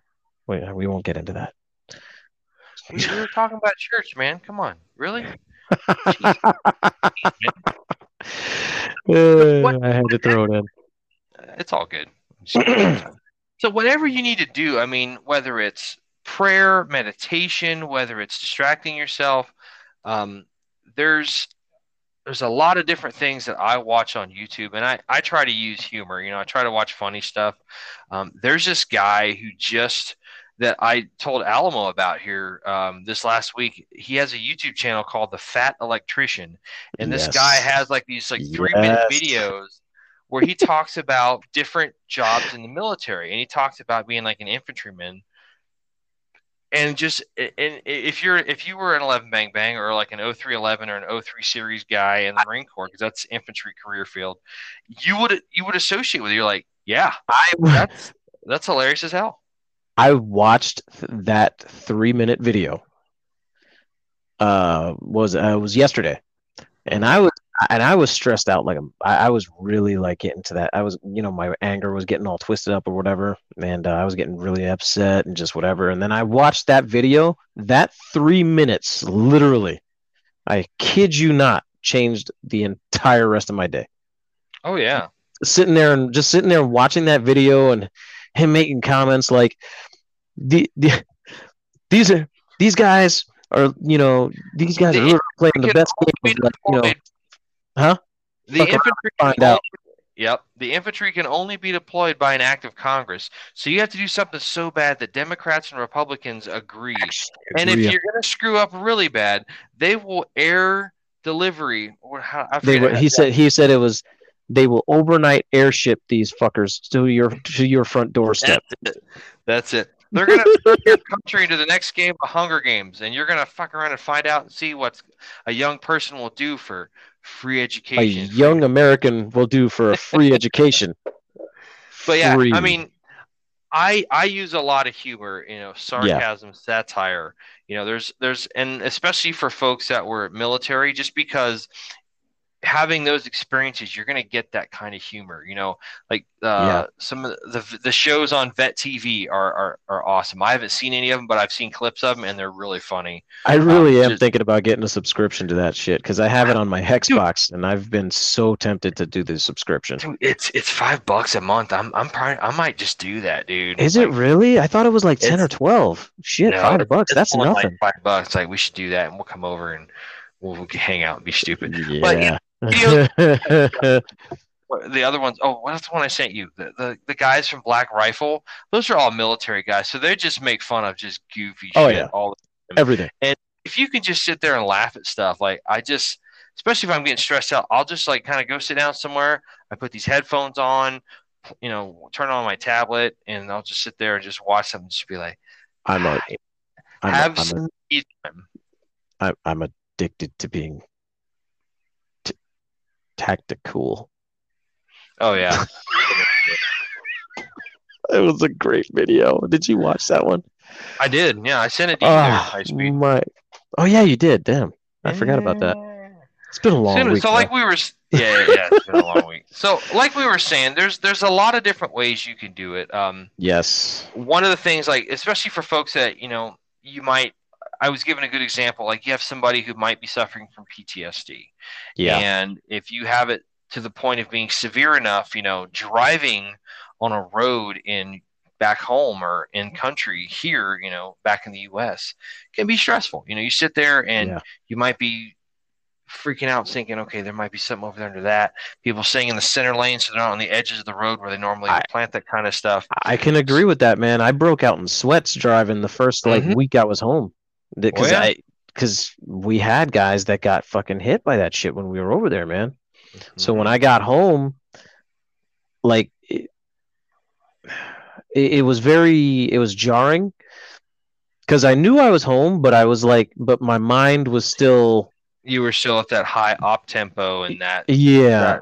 we we won't get into that. we we were talking about church, man. Come on. Really? *laughs* Uh, What- I had to throw it in. it's all good. *clears throat* so whatever you need to do, I mean, whether it's prayer, meditation, whether it's distracting yourself, um, there's there's a lot of different things that I watch on YouTube, and I I try to use humor. You know, I try to watch funny stuff. Um, there's this guy who just that I told Alamo about here um, this last week. He has a YouTube channel called The Fat Electrician, and this Yes. guy has like these like three minute videos where he talks about different jobs in the military, and he talks about being like an infantryman. And just and if you're if you were an 11 bang bang or like an 0311 or an 03 series guy in the Marine Corps because that's infantry career field, you would you would associate with it. You're like, yeah, I that's that's hilarious as hell. I watched th- that three minute video. Uh, was uh, was yesterday, and I was and I was stressed out. Like I, I was really like getting to that. I was, you know, my anger was getting all twisted up or whatever, and uh, I was getting really upset and just whatever. And then I watched that video. That three minutes, literally, I kid you not, changed the entire rest of my day Oh yeah, sitting there and just sitting there watching that video and him making comments like the, the these are these guys are you know these guys are playing the best game like, you know Huh? The Fuck infantry find can out. only- Yep, the infantry can only be deployed by an act of Congress. So you have to do something so bad that Democrats and Republicans agree. And if you're going to screw up really bad, they will air delivery or how I they were, he said he said it was they will overnight airship these fuckers to your to your front doorstep. That's it. That's it. They're gonna *laughs* turn your country into the next game of Hunger Games, and you're gonna fuck around and find out and see what a young person will do for free education. A young American will do for a free *laughs* education. But yeah, Free. I mean, I I use a lot of humor, you know, sarcasm, satire. You know, there's there's and especially for folks that were military, just because having those experiences, you're gonna get that kind of humor. You know, like uh, some of the the shows on Vet TV are, are are awesome. I haven't seen any of them, but I've seen clips of them, and they're really funny. I really am just- thinking about getting a subscription to that shit because I have it on my Xbox and I've been so tempted to do the subscription. Dude, it's it's five bucks a month. I'm I'm probably I might just do that, dude. Is it really? I thought it was like ten or twelve. Shit, No, five bucks. That's only like nothing. five bucks. Like we should do that, and we'll come over and we'll, hang out and be stupid. Yeah. What- *laughs* The other ones, oh, what's the one I sent you? The, the the guys from Black Rifle. Those are all military guys, so they just make fun of just goofy Oh, shit. yeah. All Everything. And if you can just sit there and laugh at stuff, like I just, especially if I'm getting stressed out, I'll just like kind of go sit down somewhere. I put these headphones on, you know, turn on my tablet, and I'll just sit there and just watch something. Just be like, I'm a, ah, I'm, have a, I'm, some me time. a, I'm, I'm addicted to being t- tactical. Oh yeah. *laughs* It was a great video. Did you watch that one? I did. Yeah, I sent it to you Oh, high speed. my. Oh yeah, you did. Damn, I forgot about that. It's been a long So, week. so man. like we were, yeah, yeah, yeah, it's been a long week. So, like we were saying, there's there's a lot of different ways you can do it. Um, yes. one of the things, like especially for folks that you know, you might, I was given a good example. Like you have somebody who might be suffering from PTSD, Yeah. and if you have it to the point of being severe enough, you know, driving on a road in back home or in country here, you know, back in the US can be stressful. You know, you sit there and Yeah. you might be freaking out thinking, okay, there might be something over there under that. People staying in the center lane so they're not on the edges of the road where they normally I- plant that kind of stuff. I can agree with that, man. I broke out in sweats driving the first like Mhm. week I was home because Oh, yeah. I because we had guys that got fucking hit by that shit when we were over there, man. So when mm-hmm. I got home, like it, it, was very it was jarring because I knew I was home, but I was like, but my mind was still you were still at that high op tempo and that yeah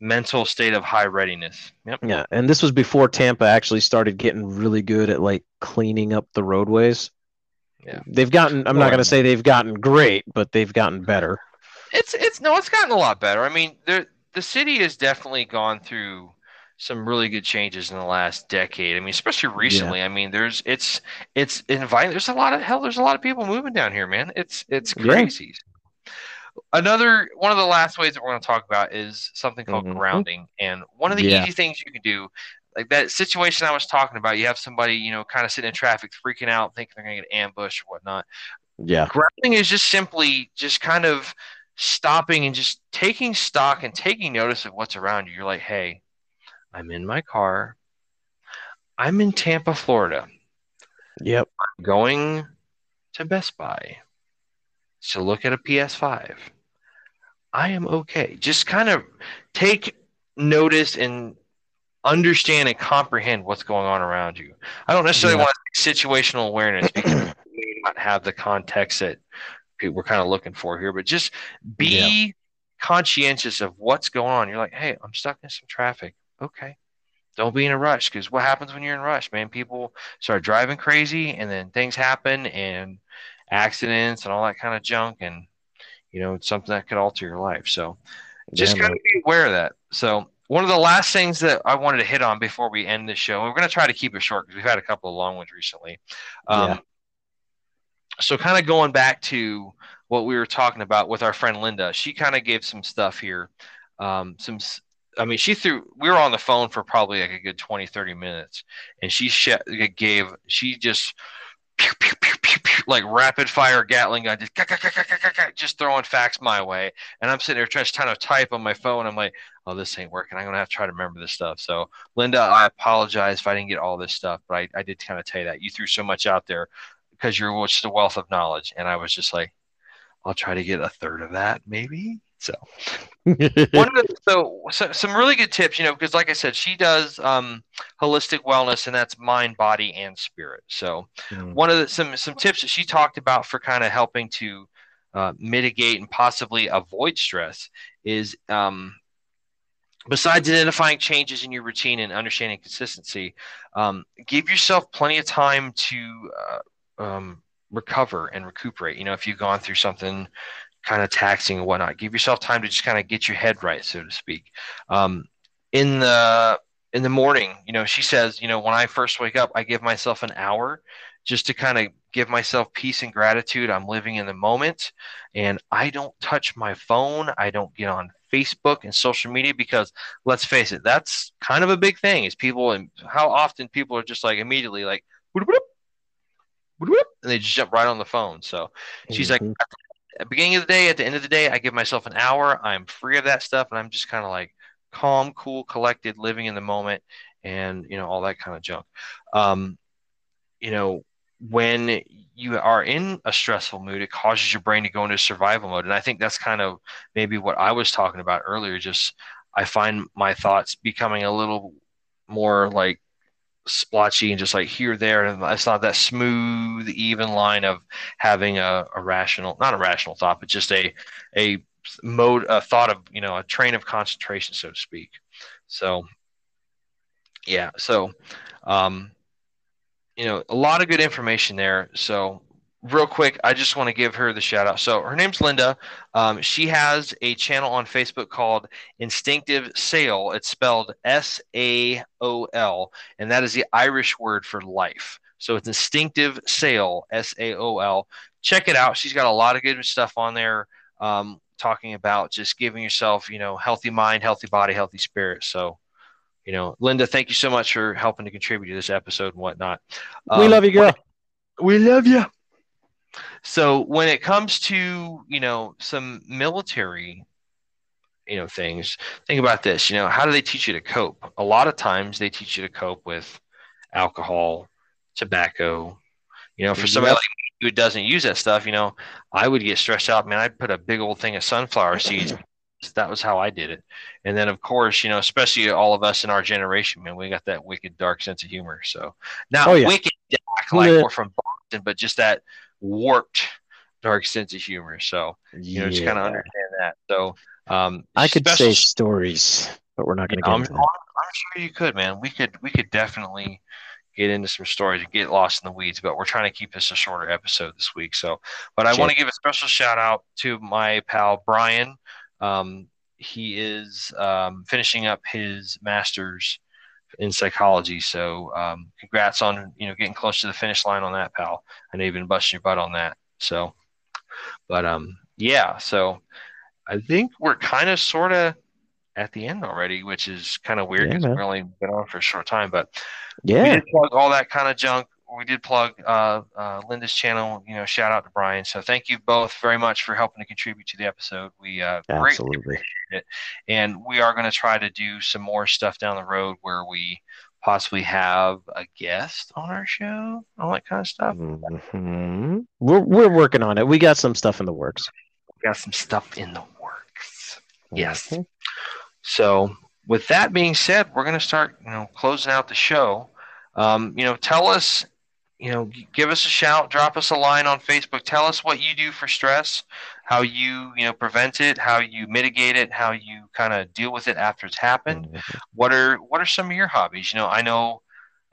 mental state of high readiness. Yep. yeah. And this was before Tampa actually started getting really good at like cleaning up the roadways. Yeah. They've gotten. I'm not gonna say they've gotten great, but they've gotten better. It's it's no, it's gotten a lot better. I mean, there the city has definitely gone through some really good changes in the last decade. I mean, especially recently. I mean, there's it's it's inviting. There's a lot of hell. There's a lot of people moving down here, man. It's it's Yeah. crazy. Another one of the last ways that we're going to talk about is something called Mhm. grounding, and one of the Yeah. easy things you can do. Like that situation I was talking about, you have somebody, you know, kind of sitting in traffic, freaking out, thinking they're going to get ambushed or whatnot Yeah. grounding is just simply just kind of stopping and just taking stock and taking notice of what's around you. You're like, hey, I'm in my car. I'm in Tampa, Florida, Yep. I'm going to Best Buy to look at a PS5. I am okay. Just kind of take notice and understand and comprehend what's going on around you. I don't necessarily Yeah. want situational awareness because *clears throat* we may not have the context that we're kind of looking for here, but just be conscientious of what's going on. You're like, hey, I'm stuck in some traffic. Okay. Don't be in a rush because what happens when you're in a rush, man? People start driving crazy and then things happen and accidents and all that kind of junk. And, you know, it's something that could alter your life. So, just Yeah, kind of be aware of that. So one of the last things that I wanted to hit on before we end this show, and we're going to try to keep it short because we've had a couple of long ones recently. Um, Yeah. So kind of going back to what we were talking about with our friend Linda, she kind of gave some stuff here. Um, some, I mean, she threw, we were on the phone for probably like a good 20, 30 minutes and she sh- gave, she just, pew, pew, pew, pew, pew, like rapid fire Gatling gun, just, just throwing facts my way. And I'm sitting there trying, to type on my phone. I'm like, oh, this ain't working. I'm going to have to try to remember this stuff. So, Linda, I apologize if I didn't get all this stuff, but I, I did kind of tell you that. You threw so much out there because you're just a wealth of knowledge. And I was just like, I'll try to get a third of that, maybe. So, one of the, *laughs* so, so some really good tips, you know, because like I said, she does um, holistic wellness, and that's mind, body, and spirit. So, Mm. one of the some some tips that she talked about for kind of helping to uh, mitigate and possibly avoid stress is um, besides identifying changes in your routine and understanding consistency, um, give yourself plenty of time to uh, um, recover and recuperate. You know, if you've gone through something kind of taxing and whatnot, give yourself time to just kind of get your head right, so to speak. Um, in the in the morning, you know, she says, you know, when I first wake up, I give myself an hour just to kind of give myself peace and gratitude. I'm living in the moment and I don't touch my phone. I don't get on Facebook and social media because let's face it, that's kind of a big thing is people and how often people are just like immediately like, "Whoop, whoop, whoop, whoop," and they just jump right on the phone. So she's like, Mhm. Beginning of the day, at the end of the day, I give myself an hour. I'm free of that stuff. And I'm just kind of like calm, cool, collected, living in the moment and, you know, all that kind of junk. Um, you know, when you are in a stressful mood, it causes your brain to go into survival mode. And I think that's kind of maybe what I was talking about earlier. Just I find my thoughts becoming a little more like splotchy and just like here, there. And it's not that smooth, even line of having a, a rational, not a rational thought, but just a, a mode, a thought of, you know, a train of concentration, so to speak. So, yeah. So, um, you know, a lot of good information there. So, real quick, I just want to give her the shout out. So, her name's Linda. Um, she has a channel on Facebook called Instinctive Saol. It's spelled S A O L, and that is the Irish word for life. So, it's Instinctive Saol, S A O L. check it out. She's got a lot of good stuff on there, um, talking about just giving yourself, you know, healthy mind, healthy body, healthy spirit. So, you know, Linda, thank you so much for helping to contribute to this episode and whatnot. we Um, love you, girl. we love you. So when it comes to you know some military, you know things, think about this. You know, how do they teach you to cope? A lot of times they teach you to cope with alcohol, tobacco. You know, for somebody Yep. like me who doesn't use that stuff, you know, I would get stressed out. Man, I'd put a big old thing of sunflower seeds. That was how I did it. And then, of course, you know, especially all of us in our generation, man, we got that wicked, dark sense of humor. So not Oh, yeah. wicked dark like Yeah. we're from Boston, but just that warped, dark sense of humor. So you know, just kind of understand that. So um, I could say stories, but we're not going to I'm, I'm sure you could, man. We could we could definitely get into some stories and get lost in the weeds, but we're trying to keep this a shorter episode this week. So, but I Sure. want to give a special shout out to my pal Brian. Um, he is um, finishing up his master's in psychology. So, um, congrats on you know getting close to the finish line on that, pal. I know you've been busting your butt on that. So, but um, yeah. So, I think we're kind of sort of at the end already, which is kind of weird because man. we've only been on for a short time. But yeah, we Yeah. did all that kind of junk. We did plug uh, uh, Linda's channel. You know, shout out to Brian. So thank you both very much for helping to contribute to the episode. We uh, greatly Absolutely. and we are going to try to do some more stuff down the road where we possibly have a guest on our show, all that kind of stuff. Mhm. We're we're working on it. We got some stuff in the works. We got some stuff in the works. Yes. Mhm. So, with that being said, we're going to start, you know, closing out the show. Um, you know, tell us, you know, give us a shout, drop us a line on Facebook. Tell us what you do for stress, how you, you know, prevent it, how you mitigate it, how you kind of deal with it after it's happened. Mhm. What are what are some of your hobbies? You know, I know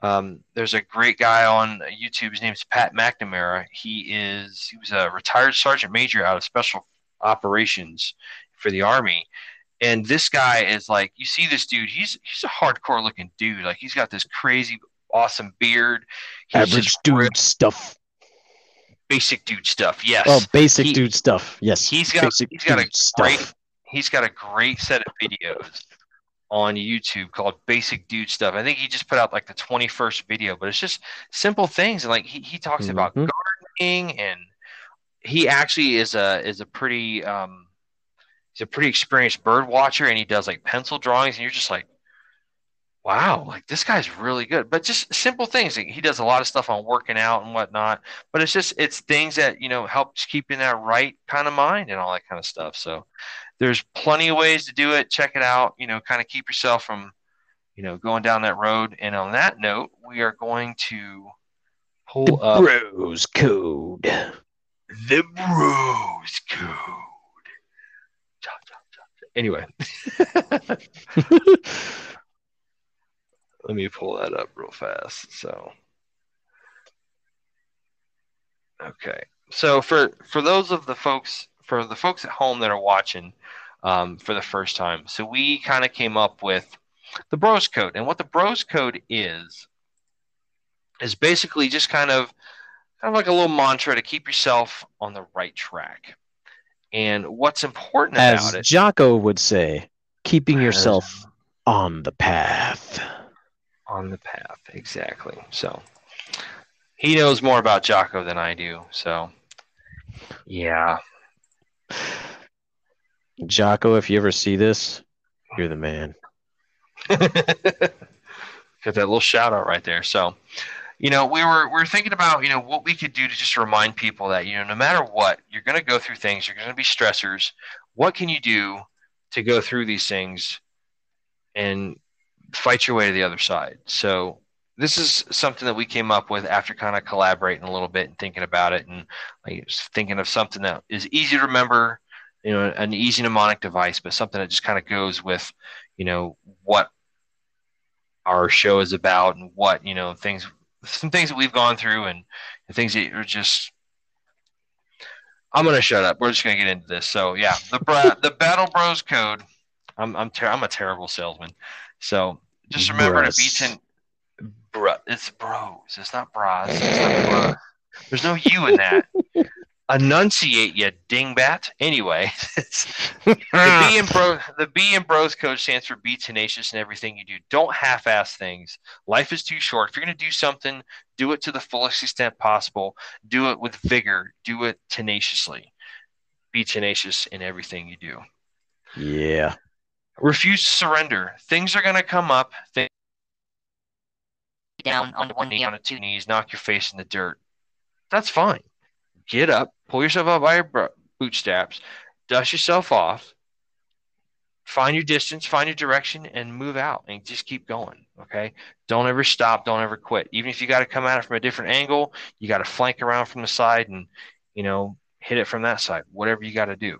um, there's a great guy on YouTube. His name's Pat McNamara. He is he was a retired sergeant major out of special operations for the army. And this guy is like, you see this dude. He's he's a hardcore looking dude. Like he's got this crazy awesome beard. He's Average dude stuff. basic dude stuff. Yes. Oh, basic He- dude stuff. Yes. he's got- basic he's got a stuff. he's got a great set of videos on YouTube called Basic Dude Stuff. I think he just put out like the 21st video, but it's just simple things. And like he, he talks about Mhm. gardening and he actually is a is a pretty um he's a pretty experienced bird watcher and he does like pencil drawings and you're just like wow like this guy's really good. But just simple things he does a lot of stuff on working out and whatnot but it's just it's things that you know helps keeping that right kind of mind and all that kind of stuff. So there's plenty of ways to do it. Check it out you know kind of keep yourself from you know going down that road. And on that note we are going to pull up The up bros code. the bros code. Anyway *laughs* *laughs* let me pull that up real fast so okay so for for those of the folks for the folks at home that are watching um, for the first time so we kind of came up with the bros code and what the bros code is is basically just kind of kind of like a little mantra to keep yourself on the right track and what's important As about it Jocko would say, keeping yourself on the path. On the path exactly so he knows more about Jocko than I do so yeah Jocko, if you ever see this, you're the man. *laughs* Got that little shout out right there. So, you know, we were we were thinking about you know what we could do to just remind people that you know no matter what you're going to go through things, you're going to be stressors. What can you do to go through these things and fight your way to the other side? So. This is something that we came up with after kind of collaborating a little bit and thinking about it, and like thinking of something that is easy to remember, you know, an easy mnemonic device, but something that just kind of goes with, you know, what our show is about and what you know things some things that we've gone through and, and things that are just i'm gonna shut up we're just gonna get into this so yeah the bra- the battle bros code i'm i'm, ter- I'm a terrible salesman so just remember to beat ten bro it's bros it's not bras it's not bros. there's no u in that *laughs* enunciate, you dingbat. Anyway, *laughs* the B and bro, the B and Bros code stands for be tenacious in everything you do. Don't half-ass things. Life is too short. If you're gonna do something, do it to the fullest extent possible. Do it with vigor. Do it tenaciously. Be tenacious in everything you do. Yeah. Refuse to surrender. Things are gonna come up. Things Down on one knee, on two knees, knock your face in the dirt. That's fine. Get up, pull yourself up by your bootstraps, dust yourself off, find your distance, find your direction, and move out and just keep going. Okay. Don't ever stop. Don't ever quit. Even if you got to come at it from a different angle, you got to flank around from the side and, you know, hit it from that side, whatever you got to do.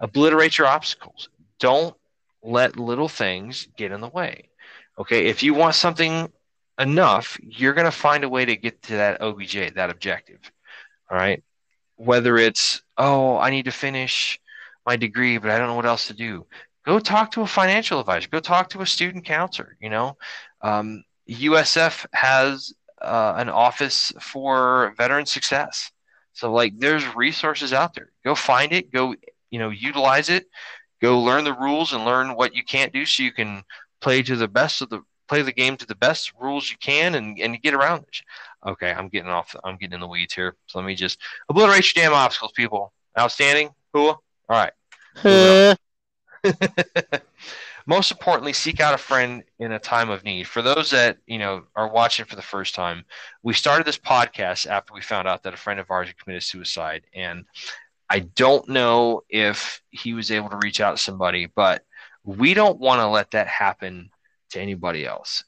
Obliterate your obstacles. Don't let little things get in the way. Okay. If you want something enough, you're going to find a way to get to that OBJ, that objective. All right. Whether it's, oh, I need to finish my degree, but I don't know what else to do. Go talk to a financial advisor. Go talk to a student counselor. You know, um, USF has uh, an office for veteran success. So, like, there's resources out there. Go find it. Go, you know, utilize it. Go learn the rules and learn what you can't do, so you can play to the best of the play the game to the best rules you can and, and get around it. Okay, I'm getting off. I'm getting in the weeds here. So let me just obliterate your damn obstacles, people. Outstanding. Cool. All right. *laughs* Most importantly, seek out a friend in a time of need. For those that you know are watching for the first time, we started this podcast after we found out that a friend of ours had committed suicide, and I don't know if he was able to reach out to somebody, but we don't want to let that happen to anybody else.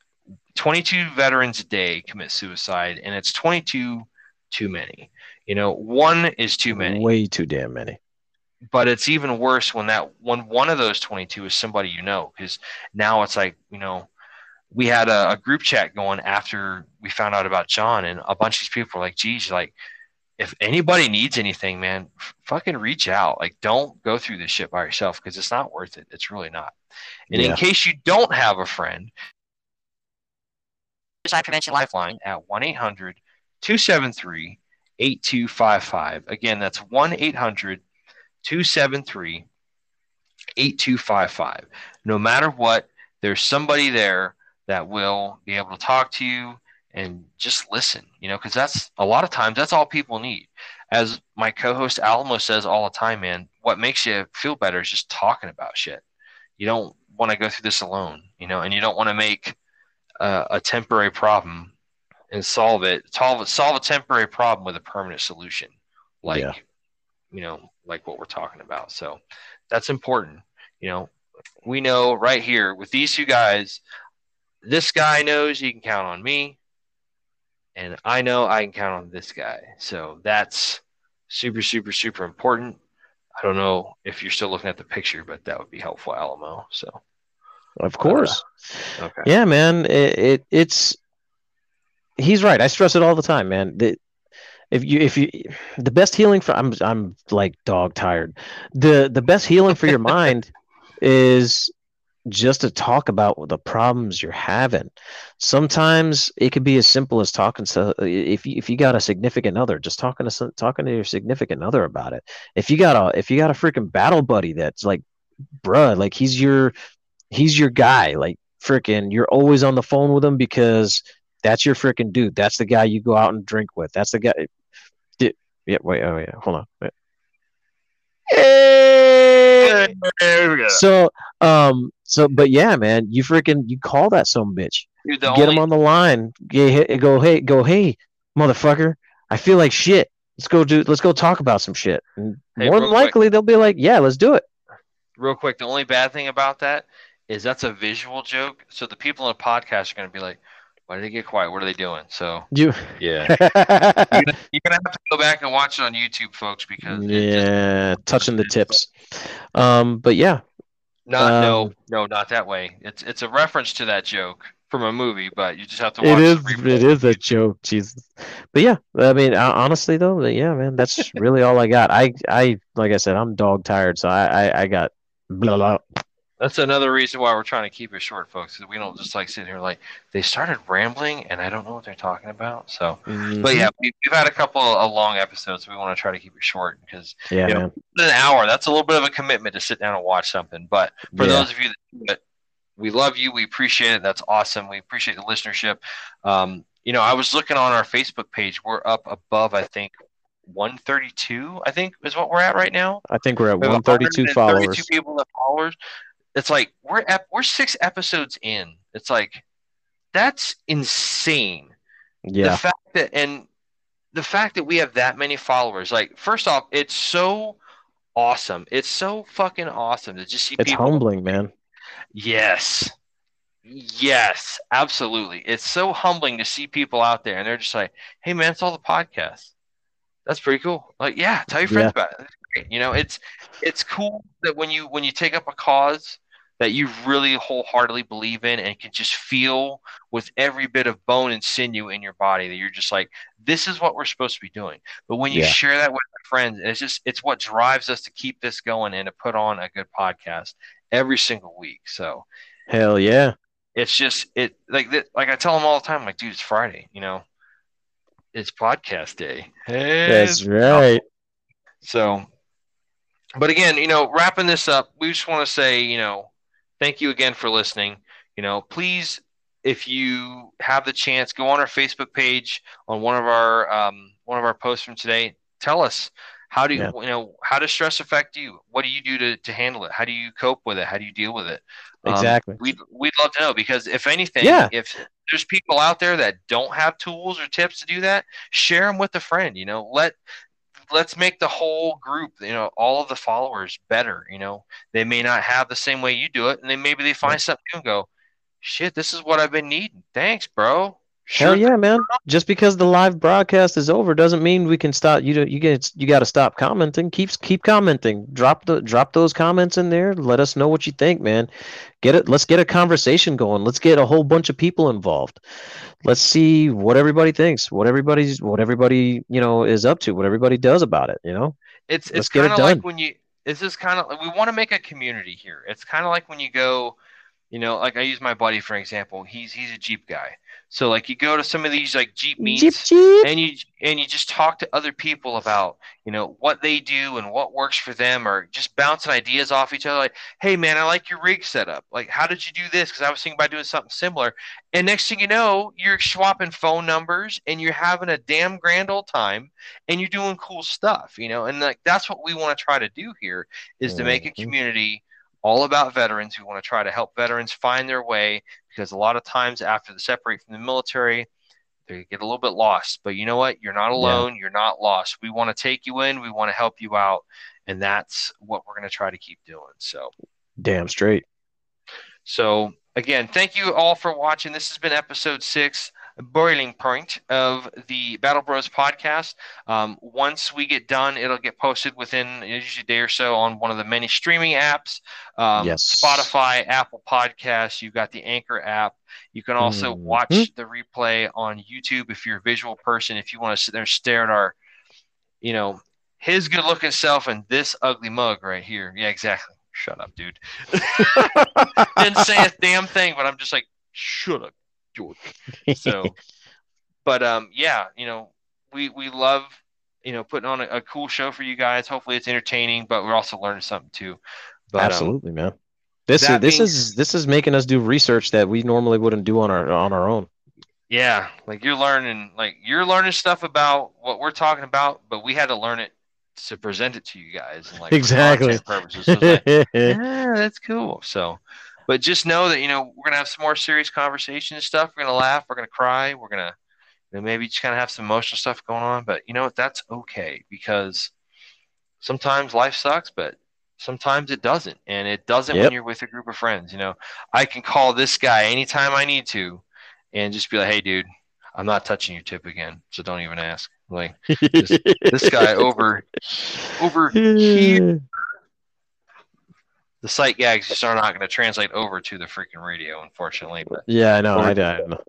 22 veterans a day commit suicide, and it's 22 too many. You know, one is too many. Way too damn many. But it's even worse when that when one of those 22 is somebody you know, because now it's like you know, we had a, a, group chat going after we found out about John, and a bunch of these people were like, "Geez, like." If anybody needs anything, man, fucking reach out. Like, don't go through this shit by yourself because it's not worth it. It's really not. And Yeah. in case you don't have a friend, Suicide Prevention Lifeline at 1 800 273 8255. Again, that's 1 800 273 8255. No matter what, there's somebody there that will be able to talk to you and just listen, you know, because that's a lot of times that's all people need. As my co host Alamo says all the time, man, what makes you feel better is just talking about shit. You don't want to go through this alone, you know, and you don't want to make uh, a temporary problem and solve it solve solve a temporary problem with a permanent solution like Yeah. you know like what we're talking about so that's important you know we know right here with these two guys this guy knows he can count on me and i know i can count on this guy so that's super super super important i don't know if you're still looking at the picture but that would be helpful alamo so Of course. Uh, okay Yeah, man. It, it it's he's right. I stress it all the time, man. The, if you if you the best healing for I'm I'm like dog tired. The the best healing for your *laughs* mind is just to talk about the problems you're having. Sometimes it could be as simple as talking to if you, if you got a significant other, just talking to some, talking to your significant other about it. If you got a if you got a freaking battle buddy that's like, bruh, like he's your he's your guy, like freaking you're always on the phone with him because that's your freaking dude. That's the guy you go out and drink with. That's the guy. Yeah, wait, oh yeah, hold on. Wait. Hey! there we go So, um, so, but yeah, man, you freaking you call that some bitch. Dude, Get only- him on the line. Get, hit- go, hey, go, hey, motherfucker. I feel like shit. Let's go do. Let's go talk about some shit. And Hey, more real than quick. likely, they'll be like, yeah, let's do it. real quick, the only bad thing about that is that's a visual joke. So the people in the podcast are going to be like, why did they get quiet? What are they doing? So You. yeah, *laughs* you're going to have to go back and watch it on YouTube, folks, because it just- yeah, *laughs* touching the tips. Um, but yeah, not no Um, no not that way. It's it's a reference to that joke from a movie, but you just have to It watch. is. the It a joke, Jesus. But yeah, I mean, honestly though, yeah, man, that's *laughs* really all I got. I, I, like I said, I'm dog tired, so I, I, I got blah blah. That's another reason why we're trying to keep it short, folks. Because we don't just like sit here like they started rambling and I don't know what they're talking about. So, Mhm. but yeah, we, we've had a couple of long episodes. So we want to try to keep it short because yeah, you know, an hour that's a little bit of a commitment to sit down and watch something. But for Yeah. those of you that, we love you. We appreciate it. That's awesome. We appreciate the listenership. Um, you know, I was looking on our Facebook page. We're up above, I think, 132. I think is what we're at right now. I think we're at We 132 132 followers. people followers. It's like we're ep- we're six episodes in. It's like that's insane. Yeah. The fact that and the fact that we have that many followers. Like first off, it's so awesome. It's so fucking awesome to just see it's people. humbling, man. Yes. Yes, absolutely. It's so humbling to see people out there and they're just like, hey man, it's all the podcast. That's pretty cool. Like, yeah, tell your friends Yeah. about it. You know, it's it's cool that when you when you take up a cause that you really wholeheartedly believe in and can just feel with every bit of bone and sinew in your body that you're just like, this is what we're supposed to be doing. But when you Yeah. share that with your friends, it's just it's what drives us to keep this going and to put on a good podcast every single week. So Hell yeah. it's just it like that like I tell them all the time, like, dude, it's Friday, you know, it's podcast day. That's It's- right. So, but again, you know, wrapping this up, we just want to say, you know, thank you again for listening. You know, please, if you have the chance, go on our Facebook page on one of our um, one of our posts from today. Tell us how do you, Yeah. you know how does stress affect you? What do you do to, to handle it? How do you cope with it? How do you deal with it? Um, Exactly. we'd we'd love to know because if anything, Yeah. if there's people out there that don't have tools or tips to do that, share them with a friend. You know, let let's make the whole group, you know, all of the followers better. You know, they may not have the same way you do it, and then maybe they find something new and go, "Shit, this is what I've been needing. Thanks, bro." Hell yeah, man! Just because the live broadcast is over doesn't mean we can stop. You you get you got to stop commenting. Keep keep commenting. Drop the drop those comments in there. Let us know what you think, man. Get it. Let's get a conversation going. Let's get a whole bunch of people involved. Let's see what everybody thinks. What everybody's what everybody you know is up to. What everybody does about it. You know. It's Let's it's kind of like when you. This is kind of we want to make a community here. It's kind of like when you go, you know, like I use my buddy for example. He's he's a Jeep guy. So like you go to some of these like Jeep meets. Jeep Jeep. and you and you just talk to other people about you know what they do and what works for them or just bouncing ideas off each other like hey man i like your rig setup like how did you do this because i was thinking about doing something similar and next thing you know you're swapping phone numbers and you're having a damn grand old time and you're doing cool stuff you know and like that's what we want to try to do here is to make a Mhm. community all about veterans we want to try to help veterans find their way because a lot of times after they separate from the military they get a little bit lost. But you know what? You're not alone. You're not lost. We want to take you in. We want to help you out. And that's what we're going to try to keep doing. So, Damn straight. so again, thank you all for watching. This has been episode six, boiling point of the Battle Bros podcast. Um, once we get done, it'll get posted within usually a day or so on one of the many streaming apps. Um, Yes. Spotify, Apple Podcasts. You've got the Anchor app. You can also Mhm. watch the replay on YouTube if you're a visual person. If you want to sit there and stare at our, you know, his good looking self and this ugly mug right here. Yeah, exactly. Shut up, dude. *laughs* Didn't say a damn thing, but I'm just like, shut up, George. *laughs* So, but um, yeah, you know, we we love you know putting on a, a cool show for you guys. Hopefully, it's entertaining, but we're also learning something too. But um, Absolutely, man. This is this being- is this is making us do research that we normally wouldn't do on our on our own. Yeah, like you're learning, like you're learning stuff about what we're talking about, but we had to learn it to present it to you guys. And like Exactly. purposes. So like, *laughs* yeah, that's cool. So, but just know that you know we're gonna have some more serious conversation and stuff. We're gonna laugh. We're gonna cry. We're gonna you know, maybe just kind of have some emotional stuff going on. But you know what? That's okay because sometimes life sucks, but sometimes it doesn't, and it doesn't when you're with a group of friends. You know, I can call this guy anytime I need to, and just be like, "Hey, dude, I'm not touching your tip again, so don't even ask." Like *laughs* this guy over over here the sight gags just are not going to translate over to the freaking radio, unfortunately. But Yeah, I know. I, I know.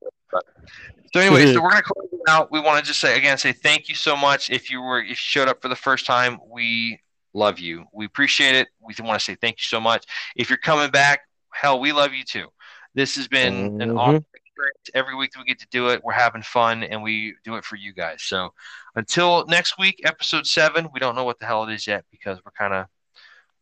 so anyway, so we're going to close it out. We want to just say again, say thank you so much. If you were if you showed up for the first time, we love you. We appreciate it. We want to say thank you so much. If you're coming back, hell, we love you too. This has been an Mhm. awesome experience. Every week we get to do it. We're having fun and we do it for you guys. So until next week, episode seven, we don't know what the hell it is yet because we're kind of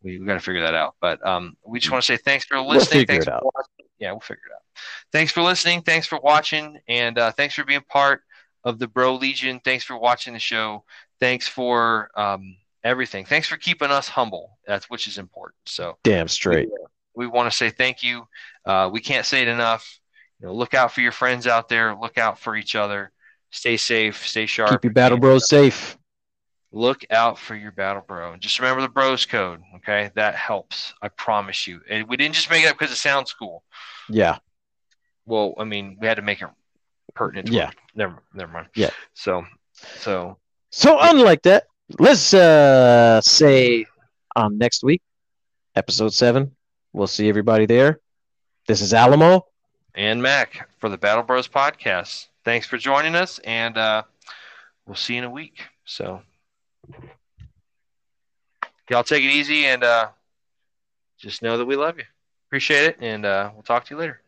we, we got to figure that out. But um, we just want to say thanks for listening. figure thanks it for out. watching. Yeah, we'll figure it out. Thanks for listening. Thanks for watching, and uh, thanks for being part of the Bro Legion. Thanks for watching the show. Thanks for um, everything. Thanks for keeping us humble. That's which is important. So Damn straight. we want to say thank you. Uh, we can't say it enough. You know, look out for your friends out there. Look out for each other. Stay safe. Stay sharp. Keep your battle bros safe. Look out for your battle bro. And just remember the bros code. Okay, that helps. I promise you. And we didn't just make it up because it sounds cool. Yeah. Well, I mean, we had to make it pertinent. Yeah. it. Never. Never mind. Yeah. So. So. So unlike that, let's uh say um next week, episode seven. We'll see everybody there. This is Alamo. And Mac for the Battle Bros podcast. Thanks for joining us, and uh, we'll see you in a week. So, y'all take it easy, and uh, just know that we love you. Appreciate it, and uh, we'll talk to you later.